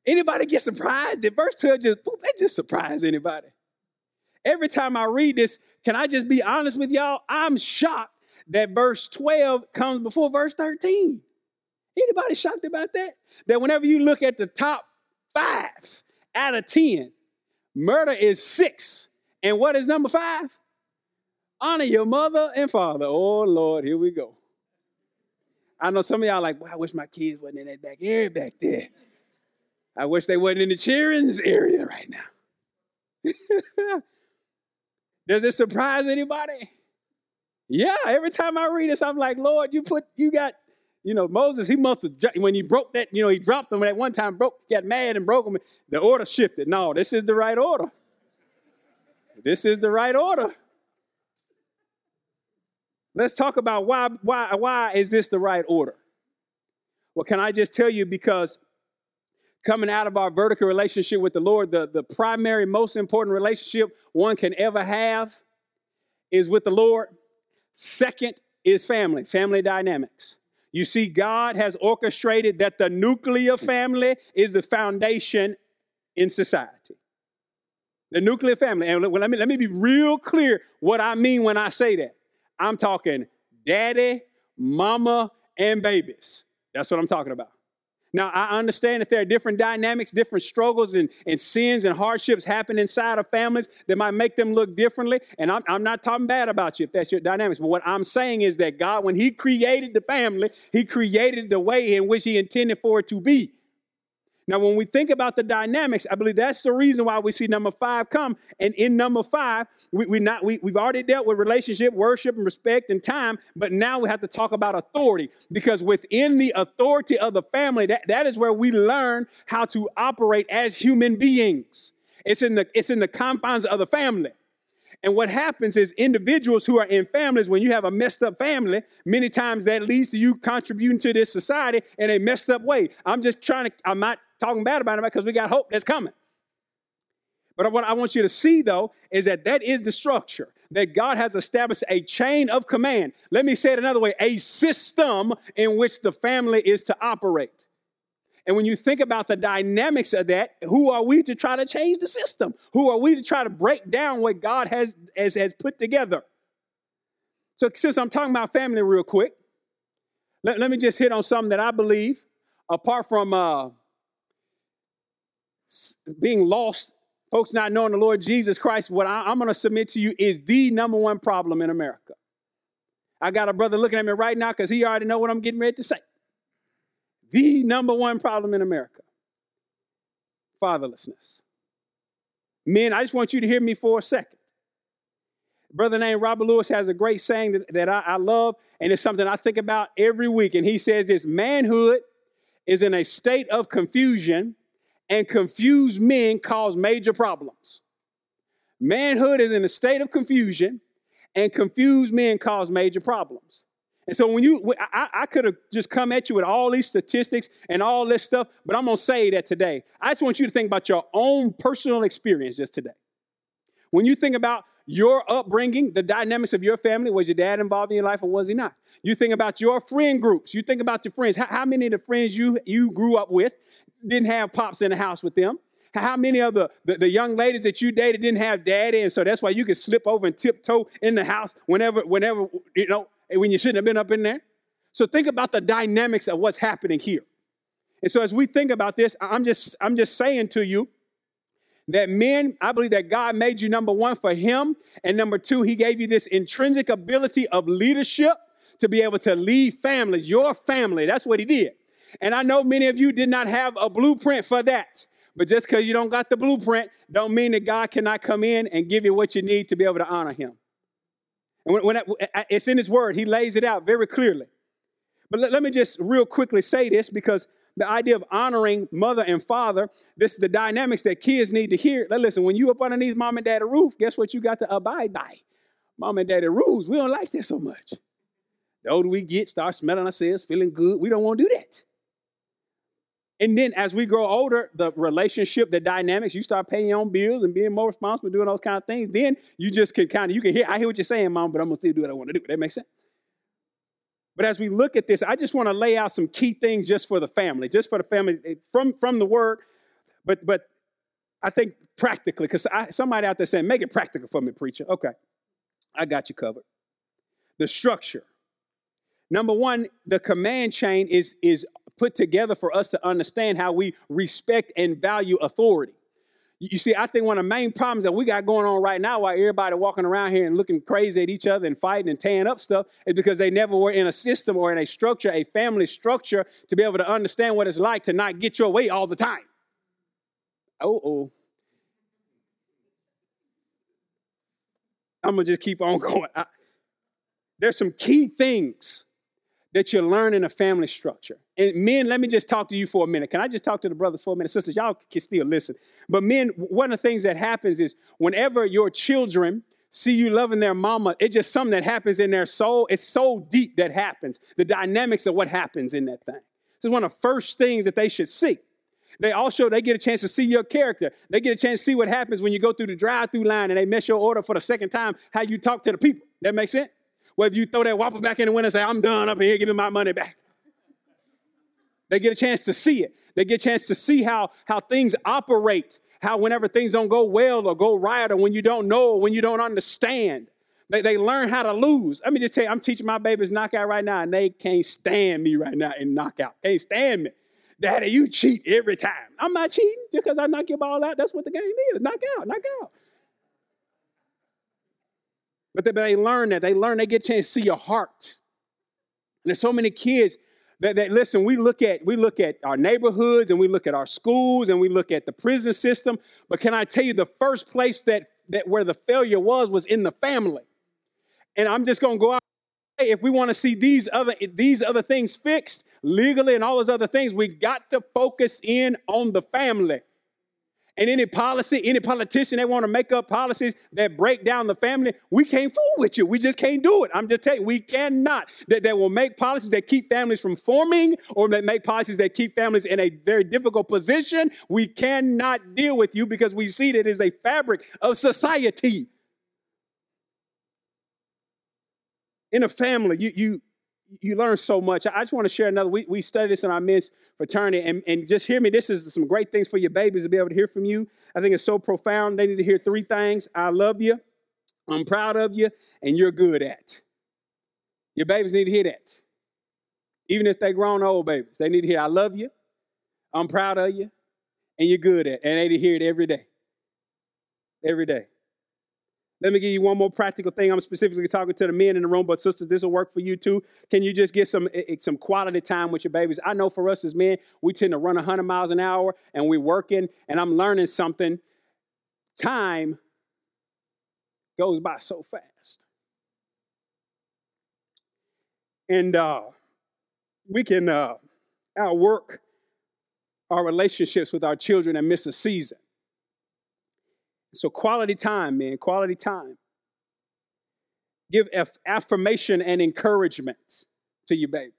Anybody get surprised? Did verse 12 just, that just surprised anybody? Every time I read this, can I just be honest with y'all? I'm shocked that verse 12 comes before verse 13. Anybody shocked about that? That whenever you look at the top five out of 10, murder is six. And what is number five? Honor your mother and father. Oh, Lord, here we go. I know some of y'all like, well, I wish my kids wasn't in that back area back there. I wish they wasn't in the cheerings area right now. Does it surprise anybody? Yeah, every time I read this, I'm like, Lord, you put, you got, you know, Moses, he must have, when he broke that, you know, he dropped them at one time, broke, got mad and broke them. The order shifted. No, this is the right order. This is the right order. Let's talk about why, why, why is this the right order? Well, can I just tell you because coming out of our vertical relationship with the Lord, the, the primary, most important relationship one can ever have is with the Lord. Second is family, family dynamics. You see, God has orchestrated that the nuclear family is the foundation in society. The nuclear family. And let me, let me be real clear what I mean when I say that. I'm talking daddy, mama, and babies. That's what I'm talking about. Now, I understand that there are different dynamics, different struggles, and, and sins and hardships happen inside of families that might make them look differently. And I'm, I'm not talking bad about you if that's your dynamics. But what I'm saying is that God, when He created the family, He created the way in which He intended for it to be. Now, when we think about the dynamics, I believe that's the reason why we see number five come. And in number five, we, we not, we, we've already dealt with relationship, worship, and respect and time, but now we have to talk about authority because within the authority of the family, that, that is where we learn how to operate as human beings. It's in the, it's in the confines of the family. And what happens is individuals who are in families, when you have a messed up family, many times that leads to you contributing to this society in a messed up way. I'm just trying to, I'm not talking bad about it because we got hope that's coming. But what I want you to see, though, is that that is the structure, that God has established a chain of command. Let me say it another way a system in which the family is to operate. And when you think about the dynamics of that, who are we to try to change the system? Who are we to try to break down what God has, has, has put together? So, since I'm talking about family real quick, let, let me just hit on something that I believe, apart from uh, being lost, folks not knowing the Lord Jesus Christ, what I, I'm going to submit to you is the number one problem in America. I got a brother looking at me right now because he already know what I'm getting ready to say the number one problem in America fatherlessness. Men, I just want you to hear me for a second. brother named Robert Lewis has a great saying that, that I, I love, and it's something I think about every week. And he says this manhood is in a state of confusion, and confused men cause major problems. Manhood is in a state of confusion, and confused men cause major problems. And so when you, I, I could have just come at you with all these statistics and all this stuff, but I'm to say that today. I just want you to think about your own personal experience just today. When you think about your upbringing, the dynamics of your family, was your dad involved in your life or was he not? You think about your friend groups. You think about your friends. How, how many of the friends you, you grew up with didn't have pops in the house with them? How many of the, the, the, young ladies that you dated didn't have daddy, and so that's why you could slip over and tiptoe in the house whenever, whenever, you know, when you shouldn't have been up in there. So think about the dynamics of what's happening here. And so as we think about this, I'm just I'm just saying to you that men, I believe that God made you number one for him, and number two, he gave you this intrinsic ability of leadership to be able to lead families, your family. That's what he did. And I know many of you did not have a blueprint for that. But just because you don't got the blueprint, don't mean that God cannot come in and give you what you need to be able to honor him. And when, when I, it's in his word, he lays it out very clearly. But let, let me just real quickly say this because the idea of honoring mother and father, this is the dynamics that kids need to hear. Now listen, when you up underneath mom and daddy roof, guess what you got to abide by? Mom and daddy rules. We don't like that so much. The older we get, start smelling ourselves, feeling good. We don't want to do that. And then as we grow older, the relationship, the dynamics, you start paying your own bills and being more responsible, doing those kind of things. Then you just can kind of, you can hear, I hear what you're saying, mom, but I'm gonna still do what I want to do. That makes sense. But as we look at this, I just want to lay out some key things just for the family, just for the family eh, from, from the word. But but I think practically, because somebody out there saying, make it practical for me, preacher. Okay. I got you covered. The structure. Number one, the command chain is, is put together for us to understand how we respect and value authority. You see, I think one of the main problems that we got going on right now while everybody walking around here and looking crazy at each other and fighting and tearing up stuff is because they never were in a system or in a structure, a family structure, to be able to understand what it's like to not get your way all the time. Oh, oh. I'm to just keep on going. I, there's some key things that you learn in a family structure. And men, let me just talk to you for a minute. Can I just talk to the brothers for a minute? Sisters, y'all can still listen. But men, one of the things that happens is whenever your children see you loving their mama, it's just something that happens in their soul. It's so deep that happens. The dynamics of what happens in that thing. This is one of the first things that they should see. They also they get a chance to see your character. They get a chance to see what happens when you go through the drive-through line and they mess your order for the second time, how you talk to the people. That makes sense? Whether you throw that whopper back in the window and say, I'm done up here, give me my money back. They get a chance to see it. They get a chance to see how, how things operate, how whenever things don't go well or go right, or when you don't know, or when you don't understand, they, they learn how to lose. Let me just tell you, I'm teaching my babies knockout right now, and they can't stand me right now in knockout. Can't stand me. Daddy, you cheat every time. I'm not cheating just because I knock your ball out. That's what the game is. Knock out, knock out. But they, but they learn that. They learn, they get a chance to see your heart. And there's so many kids that, that, listen, we look at we look at our neighborhoods and we look at our schools and we look at the prison system. But can I tell you the first place that that where the failure was was in the family. And I'm just gonna go out. If we want to see these other these other things fixed legally and all those other things, we got to focus in on the family. And any policy, any politician they want to make up policies that break down the family, we can't fool with you. We just can't do it. I'm just telling you, we cannot. That, that will make policies that keep families from forming or that make policies that keep families in a very difficult position. We cannot deal with you because we see that it is a fabric of society. In a family, you, you, you learn so much. I just want to share another. We, we study this in our men's fraternity, and, and just hear me. This is some great things for your babies to be able to hear from you. I think it's so profound. They need to hear three things I love you, I'm proud of you, and you're good at. Your babies need to hear that. Even if they're grown old babies, they need to hear I love you, I'm proud of you, and you're good at. And they need to hear it every day. Every day. Let me give you one more practical thing. I'm specifically talking to the men in the room, but sisters, this will work for you too. Can you just get some eh, eh, some quality time with your babies? I know for us as men, we tend to run 100 miles an hour and we're working, and I'm learning something. Time goes by so fast. And uh, we can uh, outwork our relationships with our children and miss a season. So, quality time, man, quality time. Give affirmation and encouragement to your babies.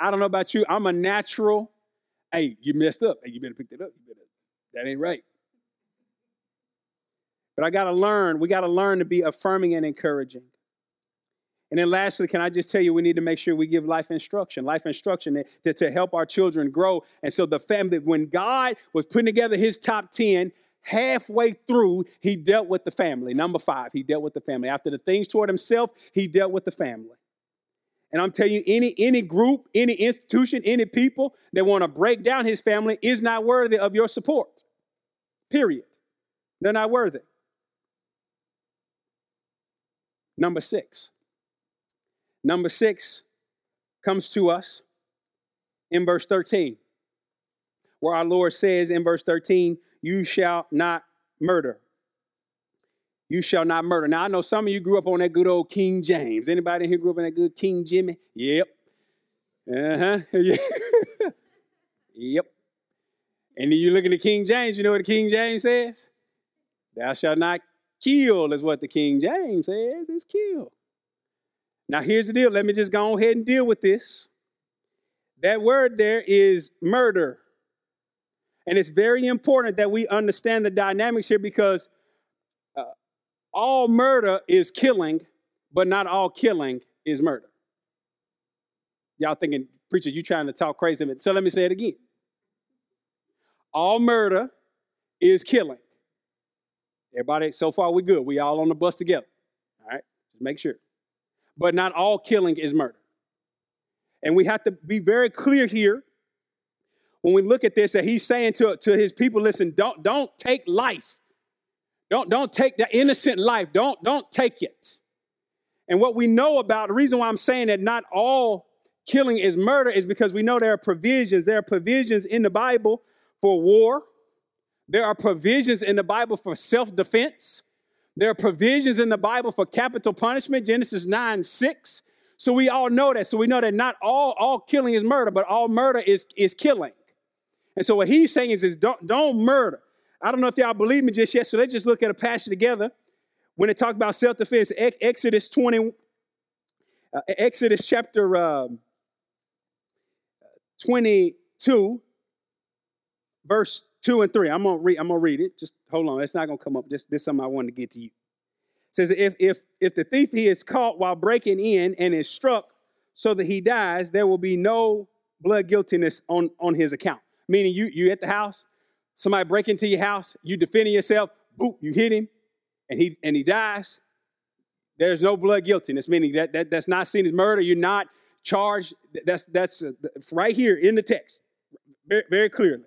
I don't know about you, I'm a natural. Hey, you messed up. Hey, you better pick that up. You better, that ain't right. But I got to learn, we got to learn to be affirming and encouraging. And then lastly, can I just tell you, we need to make sure we give life instruction, life instruction to, to help our children grow. And so the family, when God was putting together his top 10, halfway through, he dealt with the family. Number five, he dealt with the family. After the things toward himself, he dealt with the family. And I'm telling you, any, any group, any institution, any people that want to break down his family is not worthy of your support. Period. They're not worthy. Number six. Number six comes to us in verse 13, where our Lord says in verse 13, you shall not murder. You shall not murder. Now I know some of you grew up on that good old King James. Anybody here grew up on that good King Jimmy? Yep. Uh-huh. yep. And then you look at the King James, you know what the King James says? Thou shalt not kill, is what the King James says. It's kill. Now here's the deal. Let me just go ahead and deal with this. That word there is murder. And it's very important that we understand the dynamics here because uh, all murder is killing, but not all killing is murder. Y'all thinking, preacher, you trying to talk crazy. So let me say it again. All murder is killing. Everybody, so far we good. We all on the bus together. All right, just make sure. But not all killing is murder. And we have to be very clear here when we look at this that he's saying to, to his people, listen, don't, don't take life. Don't, don't take the innocent life. Don't, don't take it. And what we know about the reason why I'm saying that not all killing is murder is because we know there are provisions. There are provisions in the Bible for war. There are provisions in the Bible for self defense. There are provisions in the Bible for capital punishment, Genesis 9 6. So we all know that. So we know that not all, all killing is murder, but all murder is, is killing. And so what he's saying is, is don't, don't murder. I don't know if y'all believe me just yet, so let's just look at a passage together. When it talks about self-defense, Exodus 20, uh, Exodus chapter um, 22, verse 2 and 3. I'm gonna read, I'm gonna read it. Just hold on, it's not gonna come up. Just this is something I wanted to get to you. It says if if if the thief he is caught while breaking in and is struck so that he dies, there will be no blood guiltiness on, on his account meaning you you at the house, somebody break into your house, you defending yourself, boop, you hit him, and he and he dies. There's no blood guiltiness, meaning that, that that's not seen as murder. You're not charged. That's that's uh, right here in the text, very, very clearly.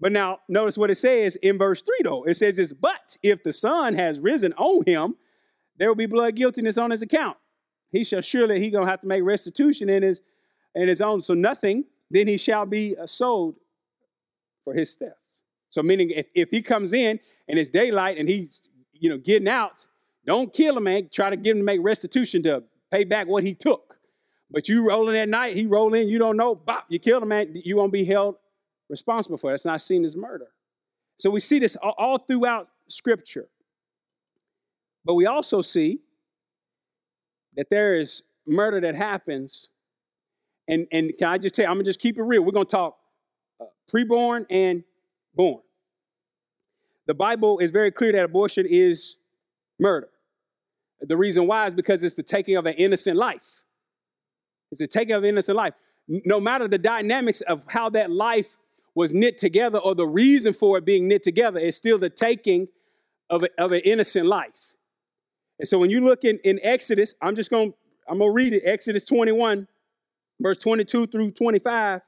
But now notice what it says in verse three, though. It says this: But if the sun has risen on him, there will be blood guiltiness on his account. He shall surely he gonna have to make restitution in his in his own. So nothing then he shall be uh, sold for his thefts. So meaning if, if he comes in and it's daylight and he's you know getting out, don't kill him, man. Try to get him to make restitution to pay back what he took. But you rolling at night, he roll in, you don't know, bop, you killed him, man. You won't be held responsible for it. That's not seen as murder. So we see this all throughout Scripture. But we also see that there is murder that happens. And, and can I just tell you, I'm going to just keep it real. We're going to talk uh, preborn and born. The Bible is very clear that abortion is murder. The reason why is because it's the taking of an innocent life. It's the taking of an innocent life. No matter the dynamics of how that life was knit together or the reason for it being knit together, it's still the taking of, a, of an innocent life. And so when you look in, in Exodus, I'm just going to I'm going to read it. Exodus 21, verse 22 through 25. I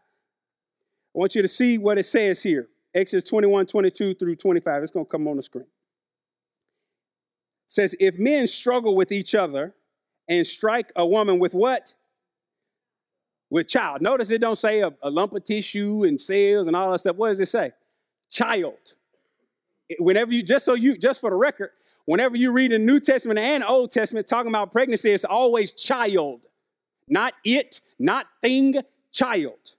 want you to see what it says here. Exodus 21, 22 through 25. It's going to come on the screen. It says, If men struggle with each other and strike a woman with what? With child. Notice it don't say a, a lump of tissue and cells and all that stuff. What does it say? Child. Whenever you, just so you, just for the record, Whenever you read the New Testament and Old Testament talking about pregnancy, it's always child, not it, not thing, child.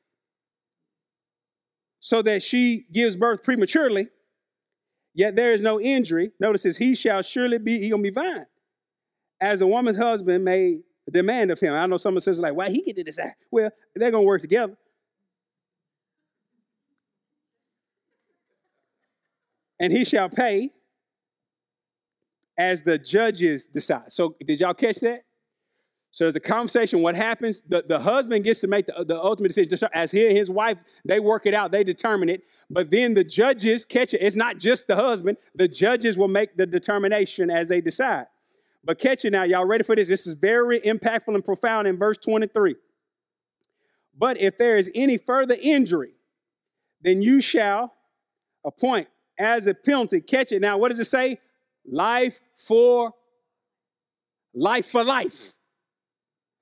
So that she gives birth prematurely, yet there is no injury. Notice this, he shall surely be, he gonna be fine. As a woman's husband may demand of him. I know someone says like, why he get to decide? Well, they're gonna work together. And he shall pay as the judges decide. So, did y'all catch that? So there's a conversation. What happens? The, the husband gets to make the, the ultimate decision. As he and his wife, they work it out, they determine it. But then the judges catch it. It's not just the husband. The judges will make the determination as they decide. But catch it now. Y'all ready for this? This is very impactful and profound in verse 23. But if there is any further injury, then you shall appoint as a penalty. Catch it now. What does it say? life for life for life.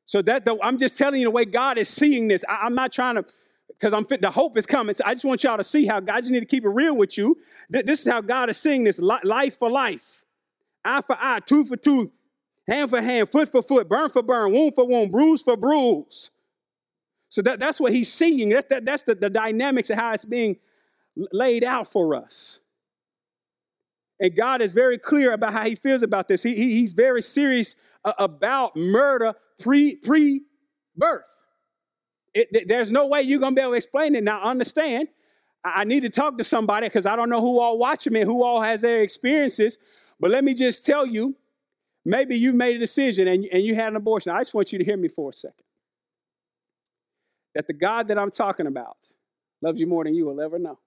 So that the, I'm just telling you the way God is seeing this. I, am not trying to, because I'm fit. The hope is coming. So I just want y'all to see how God. I just need to keep it real with you. This is how God is seeing this: life for life, eye for eye, tooth for tooth, hand for hand, foot for foot, burn for burn, wound for wound, bruise for bruise. So that, that's what He's seeing. That, that, that's the, the dynamics of how it's being laid out for us. And God is very clear about how he feels about this. He, he he's very serious about murder pre pre birth. there's no way you're to be able to explain it. Now, understand, I, I need to talk to somebody because I don't know who all watching me, who all has their experiences. But let me just tell you, maybe you made a decision and, and you had an abortion. I just want you to hear me for a second. That the God that I'm talking about loves you more than you will ever know.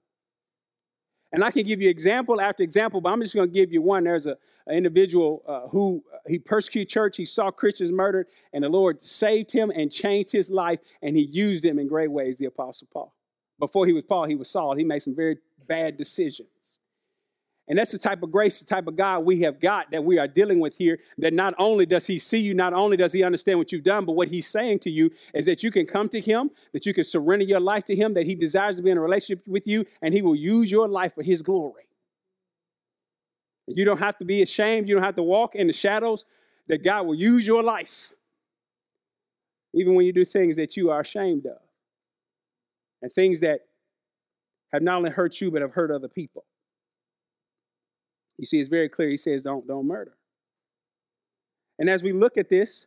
And I can give you example after example, but I'm just going to give you one. There's a, an individual uh, who uh, he persecuted church. He saw Christians murdered, and the Lord saved him and changed his life, and he used him in great ways, the Apostle Paul. Before he was Paul, he was Saul. He made some very bad decisions. And that's the type of grace, the type of God we have got that we are dealing with here. That not only does He see you, not only does He understand what you've done, but what He's saying to you is that you can come to Him, that you can surrender your life to Him, that He desires to be in a relationship with you, and He will use your life for His glory. You don't have to be ashamed. You don't have to walk in the shadows, that God will use your life, even when you do things that you are ashamed of, and things that have not only hurt you, but have hurt other people. You see, it's very clear. He says, don't, don't murder. And as we look at this,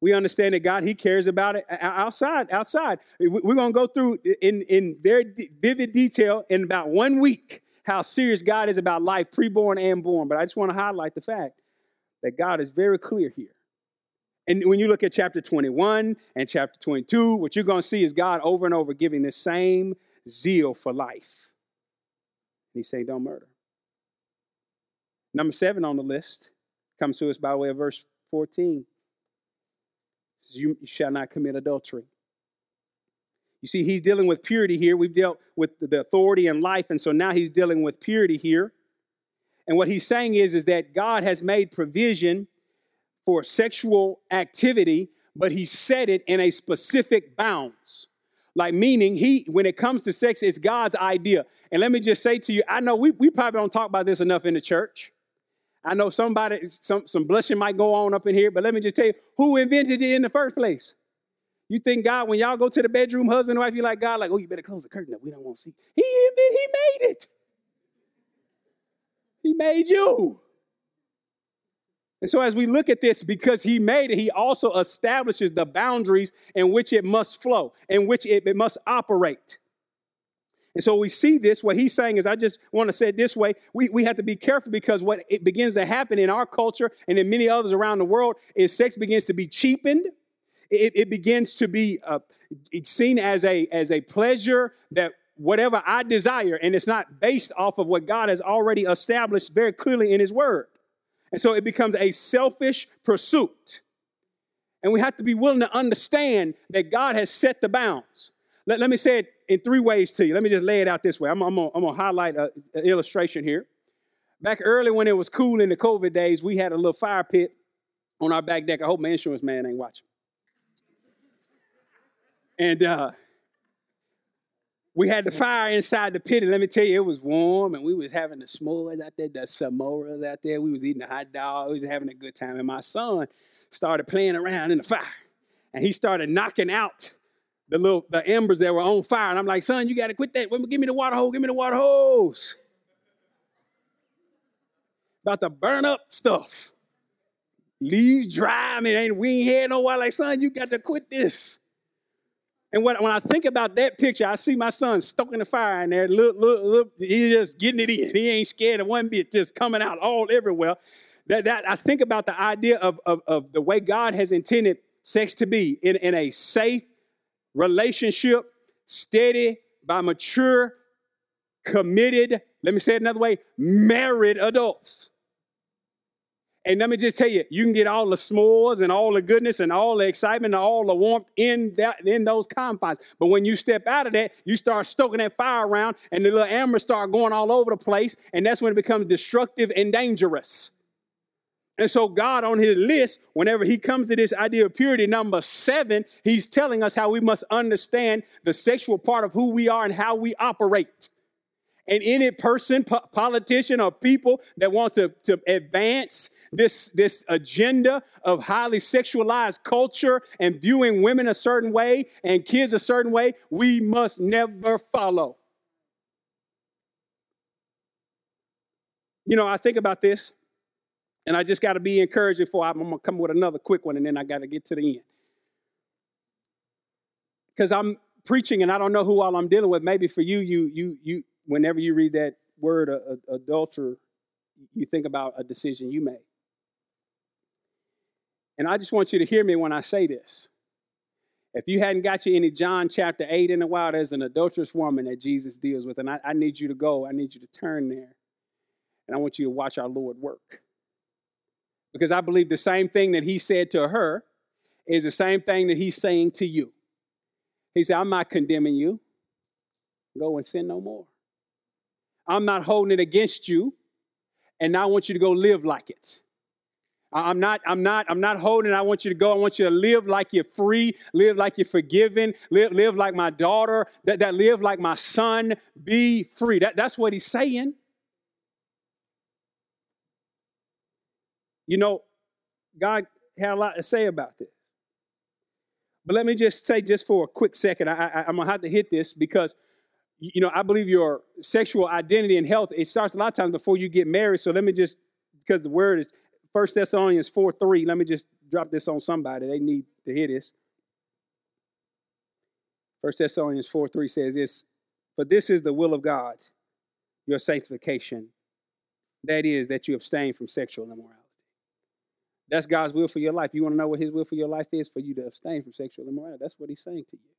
we understand that God, He cares about it outside. Outside, we're going to go through in, in very vivid detail in about one week how serious God is about life, preborn and born. But I just want to highlight the fact that God is very clear here. And when you look at chapter 21 and chapter 22, what you're going to see is God over and over giving the same zeal for life. He's saying, don't murder. Number seven on the list comes to us by way of verse 14. You shall not commit adultery. You see, he's dealing with purity here. We've dealt with the authority and life, and so now he's dealing with purity here. And what he's saying is, is that God has made provision for sexual activity, but he set it in a specific bounds. Like meaning he, when it comes to sex, it's God's idea. And let me just say to you, I know we, we probably don't talk about this enough in the church. I know somebody, some, some blushing might go on up in here, but let me just tell you who invented it in the first place. You think God, when y'all go to the bedroom, husband and wife, you like God, like, oh, you better close the curtain up. We don't want to see. He, invented, he made it. He made you. And so, as we look at this, because he made it, he also establishes the boundaries in which it must flow, in which it, it must operate. And so we see this. What he's saying is, I just want to say it this way: we, we have to be careful because what it begins to happen in our culture and in many others around the world is sex begins to be cheapened. It, it begins to be uh, seen as a as a pleasure that whatever I desire, and it's not based off of what God has already established very clearly in His Word. And so it becomes a selfish pursuit. And we have to be willing to understand that God has set the bounds. Let, let me say it in three ways to you. Let me just lay it out this way. I'm, I'm going to highlight an illustration here. Back early when it was cool in the COVID days, we had a little fire pit on our back deck. I hope my insurance man ain't watching. And uh, we had the fire inside the pit, and let me tell you, it was warm, and we was having the s'mores out there, the samoas out there. We was eating the hot dog. We was having a good time, and my son started playing around in the fire, and he started knocking out the little the embers that were on fire. And I'm like, son, you got to quit that. Give me the water hose. Give me the water hose. About to burn up stuff. Leaves dry. I mean, ain't we ain't had no water. Like, son, you got to quit this. And when, when I think about that picture, I see my son stoking the fire in there. Look, look, look, he's just getting it in. He ain't scared of one bit, just coming out all everywhere. That, that I think about the idea of, of, of the way God has intended sex to be in, in a safe relationship, steady by mature, committed, let me say it another way, married adults. And let me just tell you, you can get all the s'mores and all the goodness and all the excitement and all the warmth in that in those confines. But when you step out of that, you start stoking that fire around, and the little embers start going all over the place, and that's when it becomes destructive and dangerous. And so, God, on his list, whenever he comes to this idea of purity, number seven, he's telling us how we must understand the sexual part of who we are and how we operate and any person, po- politician, or people that want to, to advance this, this agenda of highly sexualized culture and viewing women a certain way and kids a certain way, we must never follow. You know, I think about this, and I just got to be encouraging for I'm going to come with another quick one, and then I got to get to the end. Because I'm preaching, and I don't know who all I'm dealing with. Maybe for you, you, you, you, whenever you read that word uh, adulterer, you think about a decision you made. And I just want you to hear me when I say this. If you hadn't got you any John chapter 8 in a while, there's an adulterous woman that Jesus deals with. And I, I need you to go. I need you to turn there. And I want you to watch our Lord work. Because I believe the same thing that he said to her is the same thing that he's saying to you. He said, I'm not condemning you. Go and sin no more. I'm not holding it against you, and I want you to go live like it. I'm not, I'm not, I'm not holding. I want you to go. I want you to live like you're free, live like you're forgiven, live, live like my daughter, that, that live like my son, be free. That, that's what he's saying. You know, God had a lot to say about this. But let me just say, just for a quick second, I, I'm gonna have to hit this because you know, I believe your sexual identity and health, it starts a lot of times before you get married. So let me just, because the word is First Thessalonians 4 3, let me just drop this on somebody. They need to hear this. First Thessalonians 4 3 says this For this is the will of God, your sanctification. That is, that you abstain from sexual immorality. That's God's will for your life. You want to know what His will for your life is? For you to abstain from sexual immorality. That's what He's saying to you.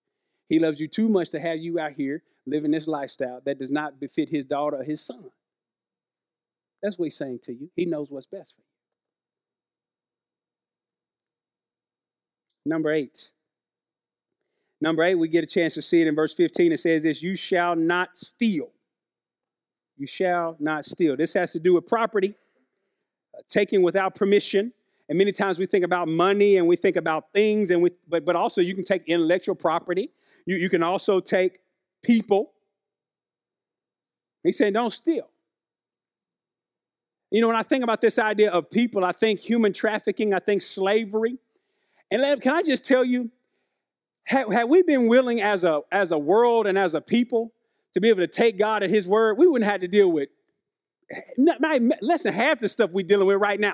He loves you too much to have you out here living this lifestyle that does not befit his daughter or his son. That's what he's saying to you. He knows what's best for you. Number eight. Number eight, we get a chance to see it in verse 15. It says this You shall not steal. You shall not steal. This has to do with property, uh, taken without permission, and many times we think about money and we think about things, and we, but, but also you can take intellectual property. You, you can also take people. He's saying, don't steal. You know, when I think about this idea of people, I think human trafficking, I think slavery. And can I just tell you, had we been willing as a, as a world and as a people to be able to take God at His word, we wouldn't have to deal with not, not, less than half the stuff we're dealing with right now.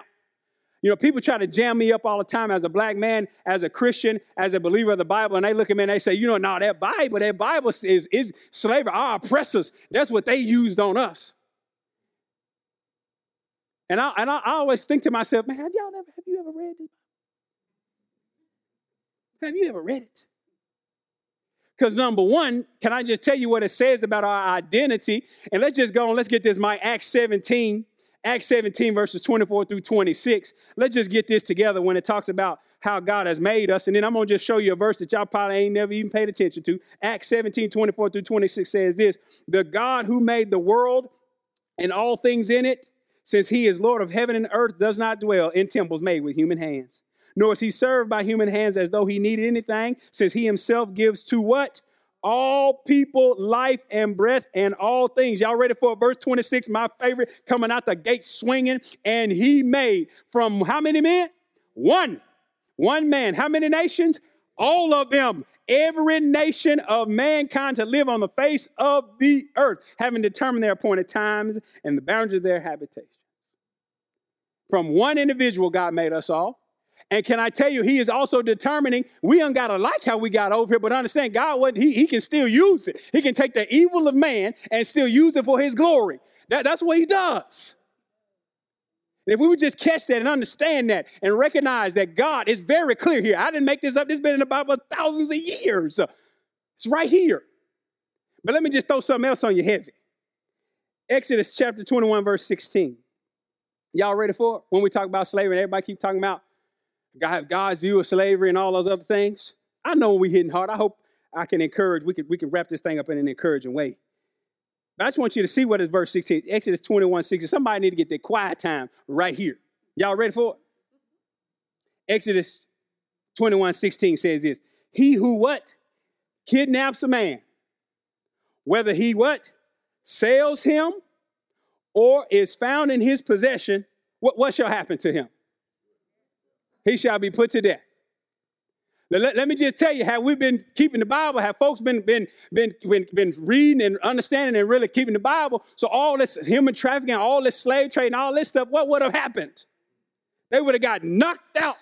You know, people try to jam me up all the time as a black man, as a Christian, as a believer of the Bible, and they look at me and they say, you know, no, that Bible, that Bible is, is slavery, our oppressors. That's what they used on us. And I, and I, always think to myself, man, have y'all ever, have you ever read it? Have you ever read it? Because number one, can I just tell you what it says about our identity? And let's just go on, let's get this, my Acts 17, Acts 17, verses 24 through 26. Let's just get this together when it talks about how God has made us. And then I'm going to just show you a verse that y'all probably ain't never even paid attention to. Acts 17, 24 through 26 says this The God who made the world and all things in it, since he is Lord of heaven and earth, does not dwell in temples made with human hands nor is he served by human hands as though he needed anything, since he himself gives to what? All people life and breath and all things. Y'all ready for verse 26? My favorite, coming out the gate swinging. And he made from how many men? One. One man. How many nations? All of them. Every nation of mankind to live on the face of the earth, having determined their appointed times and the boundaries of their habitation. From one individual, God made us all. And can I tell you, he is also determining we don't gotta like how we got over here, but understand God what he, he can still use it. He can take the evil of man and still use it for his glory. That, that's what he does. And if we would just catch that and understand that and recognize that God is very clear here. I didn't make this up, this has been in the Bible thousands of years. It's right here. But let me just throw something else on you heavy. Exodus chapter 21, verse 16. Y'all ready for it? When we talk about slavery, and everybody keep talking about God, God's view of slavery and all those other things. I know we're hitting hard. I hope I can encourage, we can, we can wrap this thing up in an encouraging way. But I just want you to see what is verse 16, Exodus 21, 16. Somebody need to get their quiet time right here. Y'all ready for it? Exodus 21, 16 says this. He who what? Kidnaps a man, whether he what? Sells him or is found in his possession, what, what shall happen to him? He shall be put to death. Let, let, me just tell you, have we been keeping the Bible? Have folks been, been, been, been, been reading and understanding and really keeping the Bible? So all this human trafficking, all this slave trade and all this stuff, what would have happened? They would have got knocked out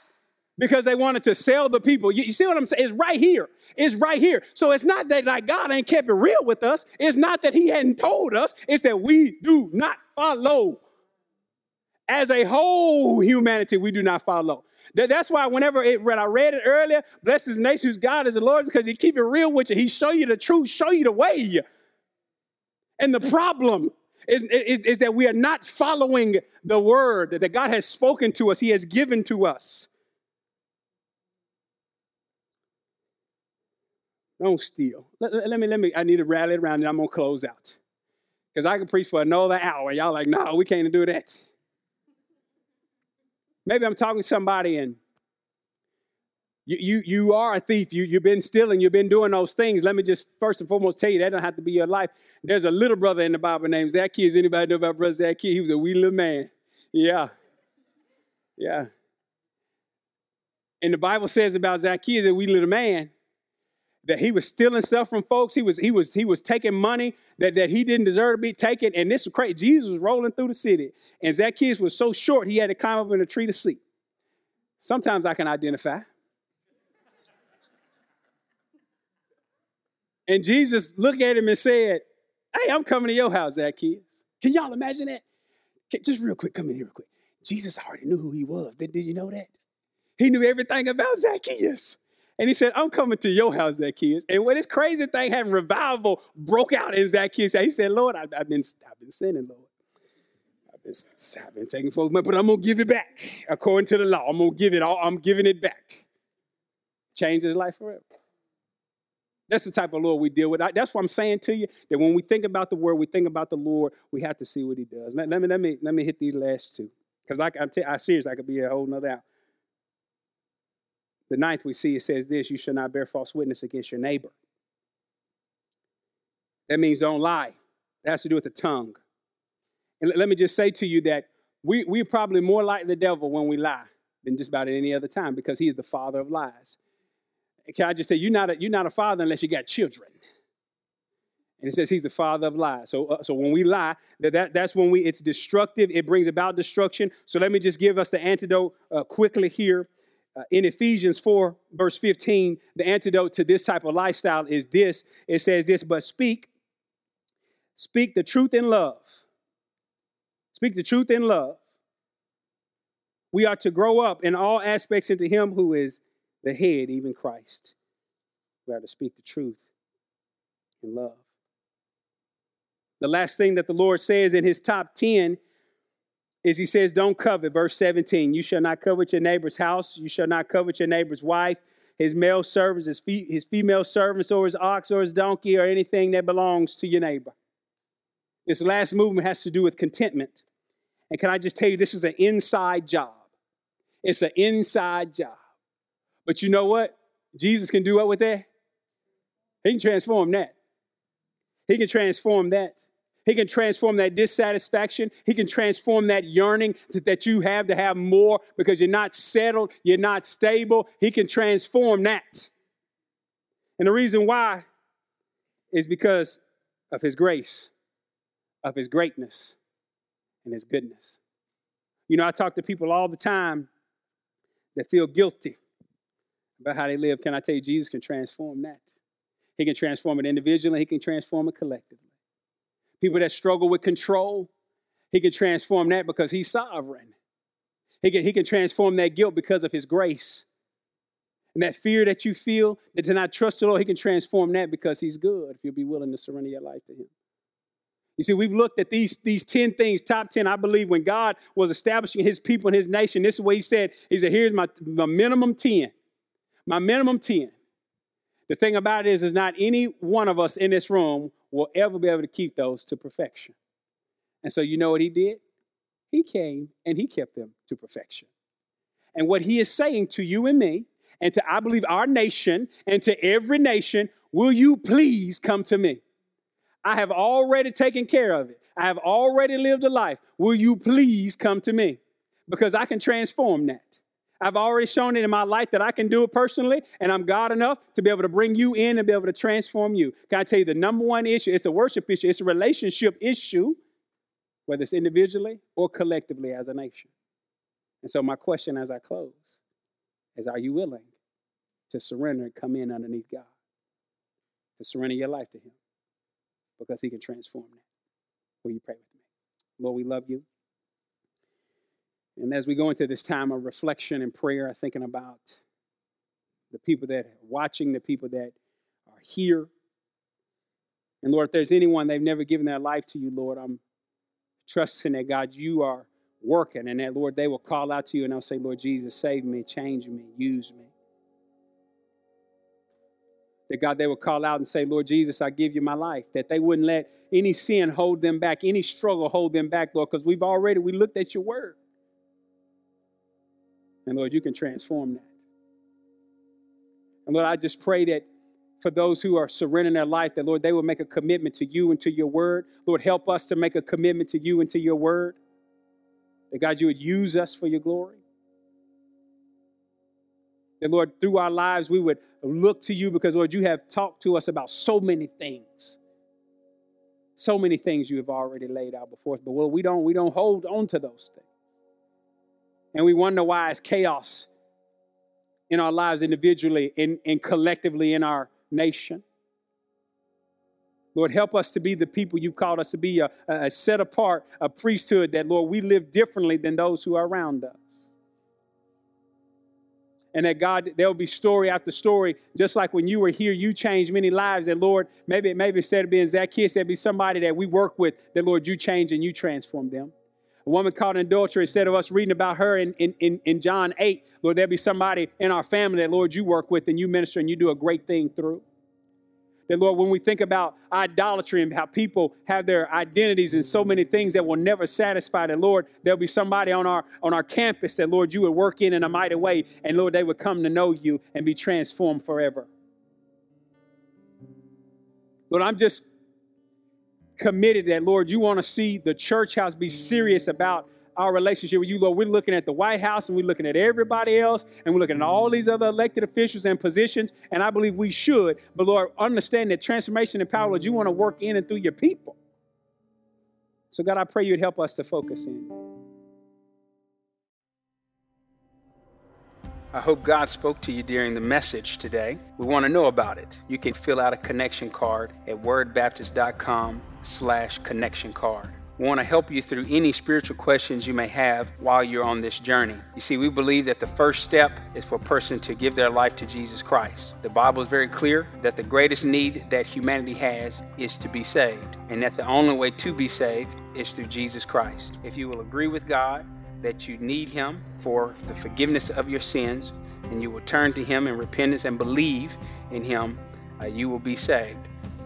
because they wanted to sell the people. You, you, see what I'm saying? It's right here. It's right here. So it's not that like God ain't kept it real with us. It's not that he hadn't told us. It's that we do not follow. As a whole humanity, we do not follow. That's why whenever it, I read it earlier, bless his nation whose God is the Lord, because he keep it real with you. He show you the truth, show you the way. And the problem is, is, is that we are not following the word that God has spoken to us, he has given to us. Don't steal. Let, let, me, let me, I need to rally around and I'm gonna close out. Because I can preach for another hour. Y'all like, no, we can't do that. Maybe I'm talking to somebody and you, you, you are a thief. You, you've been stealing. You've been doing those things. Let me just first and foremost tell you that don't have to be your life. There's a little brother in the Bible named Zacchaeus. Anybody know about brother Zacchaeus? He was a wee little man. Yeah. Yeah. And the Bible says about Zacchaeus, a wee little man, that he was stealing stuff from folks. He was he was he was taking money that, that he didn't deserve to be taking. And this was crazy. Jesus was rolling through the city, and Zacchaeus was so short he had to climb up in a tree to sleep. Sometimes I can identify. And Jesus looked at him and said, Hey, I'm coming to your house, Zacchaeus. Can y'all imagine that? Just real quick, come in here real quick. Jesus already knew who he was. Did, did you know that? He knew everything about Zacchaeus. And he said, I'm coming to your house, Zacchaeus. And when this crazy thing happened, revival broke out in Zacchaeus. He said, Lord, I've, I've been, I've been sinning, Lord. I've been, I've been taking folks' but I'm going to give it back according to the law. I'm going to give it all. I'm giving it back. Change his life forever. That's the type of Lord we deal with. That's what I'm saying to you. That when we think about the word, we think about the Lord, we have to see what he does. Let, let me, let, me, let me hit these last two. Because I, I'm, serious, I could be a whole nother out. The ninth we see it says this you shall not bear false witness against your neighbor. That means don't lie. That has to do with the tongue. And let me just say to you that we, we're probably more like the devil when we lie than just about at any other time because he is the father of lies. can I just say, you're not, a, you're not a father unless you got children. And it says he's the father of lies. So, uh, so when we lie, that, that that's when we it's destructive. It brings about destruction. So let me just give us the antidote uh, quickly here. Uh, in Ephesians 4, verse 15, the antidote to this type of lifestyle is this. It says this, but speak, speak the truth in love. Speak the truth in love. We are to grow up in all aspects into Him who is the head, even Christ. We are to speak the truth in love. The last thing that the Lord says in his top 10 is he says, Don't covet. Verse 17, you shall not covet your neighbor's house, you shall not covet your neighbor's wife, his male servants, his, fe- his female servants, or his ox, or his donkey, or anything that belongs to your neighbor. This last movement has to do with contentment. And can I just tell you, this is an inside job. It's an inside job. But you know what? Jesus can do what with that? He can transform that. He can transform that. He can transform that dissatisfaction. He can transform that yearning that you have to have more because you're not settled, you're not stable. He can transform that. And the reason why is because of His grace, of His greatness, and His goodness. You know, I talk to people all the time that feel guilty about how they live. Can I tell you, Jesus can transform that? He can transform it individually, He can transform it collectively. People that struggle with control, He can transform that because He's sovereign. He can, he can transform that guilt because of His grace. And that fear that you feel, that to not trust the Lord, He can transform that because He's good if you'll be willing to surrender your life to Him. You see, we've looked at these, these 10 things, top 10. I believe when God was establishing his people and his nation, this is what he said. He said, Here's my, my minimum 10. My minimum 10. The thing about it is, is not any one of us in this room will ever be able to keep those to perfection. And so you know what he did? He came and he kept them to perfection. And what he is saying to you and me, and to I believe our nation, and to every nation, will you please come to me? I have already taken care of it. I have already lived a life. Will you please come to me? Because I can transform that. I've already shown it in my life that I can do it personally, and I'm God enough to be able to bring you in and be able to transform you. Can I tell you the number one issue? It's a worship issue, it's a relationship issue, whether it's individually or collectively as a nation. And so, my question as I close is Are you willing to surrender and come in underneath God? To surrender your life to Him because He can transform that. Will you pray with me? Lord, we love you. And as we go into this time of reflection and prayer, thinking about the people that are watching, the people that are here. And Lord, if there's anyone they've never given their life to you, Lord, I'm trusting that God, you are working and that, Lord, they will call out to you and they'll say, Lord Jesus, save me, change me, use me. That God, they will call out and say, Lord Jesus, I give you my life. That they wouldn't let any sin hold them back, any struggle hold them back, Lord, because we've already, we looked at your word. And Lord, you can transform that. And Lord, I just pray that for those who are surrendering their life, that Lord, they will make a commitment to you and to your word. Lord, help us to make a commitment to you and to your word. That God, you would use us for your glory. That Lord, through our lives, we would look to you because, Lord, you have talked to us about so many things. So many things you have already laid out before us. But Lord, we don't, we don't hold on to those things and we wonder why it's chaos in our lives individually and, and collectively in our nation. Lord, help us to be the people you've called us to be, a, a set apart, a priesthood that, Lord, we live differently than those who are around us. And that God, there'll be story after story, just like when you were here, you changed many lives. That Lord, maybe maybe instead of being Zacchaeus, there'd be somebody that we work with. That Lord, you change and you transform them a woman caught in adultery, instead of us reading about her in, in, in, in John 8, Lord, there'll be somebody in our family that, Lord, you work with and you minister and you do a great thing through. That, Lord, when we think about idolatry and how people have their identities and so many things that will never satisfy, that, Lord, there'll be somebody on our, on our campus that, Lord, you would work in in a mighty way, and, Lord, they would come to know you and be transformed forever. Lord, I'm just committed that, Lord, you want to see the church house be serious about our relationship with you, Lord. We're looking at the White House and we're looking at everybody else and we're looking at all these other elected officials and positions. And I believe we should. But Lord, understand that transformation and power, Lord, you want to work in and through your people. So, God, I pray you'd help us to focus in. I hope God spoke to you during the message today. We want to know about it. You can fill out a connection card at wordbaptist.com slash connection card. We want to help you through any spiritual questions you may have while you're on this journey. You see, we believe that the first step is for a person to give their life to Jesus Christ. The Bible is very clear that the greatest need that humanity has is to be saved, and that the only way to be saved is through Jesus Christ. If you will agree with God that you need Him for the forgiveness of your sins, and you will turn to Him in repentance and believe in Him, uh, you will be saved.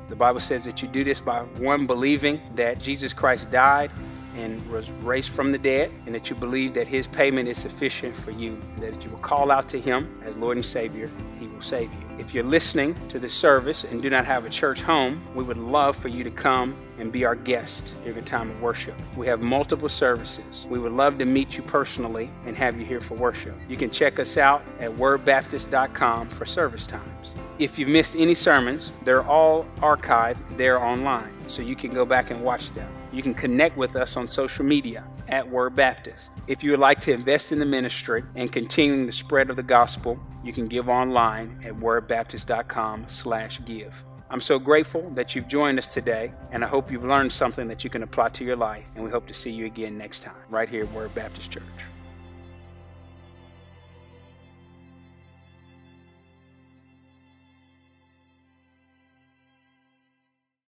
The Bible says that you do this by one believing that Jesus Christ died and was raised from the dead, and that you believe that his payment is sufficient for you, that you will call out to him as Lord and Savior, he will save you. If you're listening to this service and do not have a church home, we would love for you to come and be our guest during a time of worship. We have multiple services. We would love to meet you personally and have you here for worship. You can check us out at wordbaptist.com for service times. If you've missed any sermons, they're all archived there online, so you can go back and watch them. You can connect with us on social media at Word Baptist. If you would like to invest in the ministry and continuing the spread of the gospel, you can give online at wordbaptist.com/give. I'm so grateful that you've joined us today, and I hope you've learned something that you can apply to your life. And we hope to see you again next time, right here at Word Baptist Church.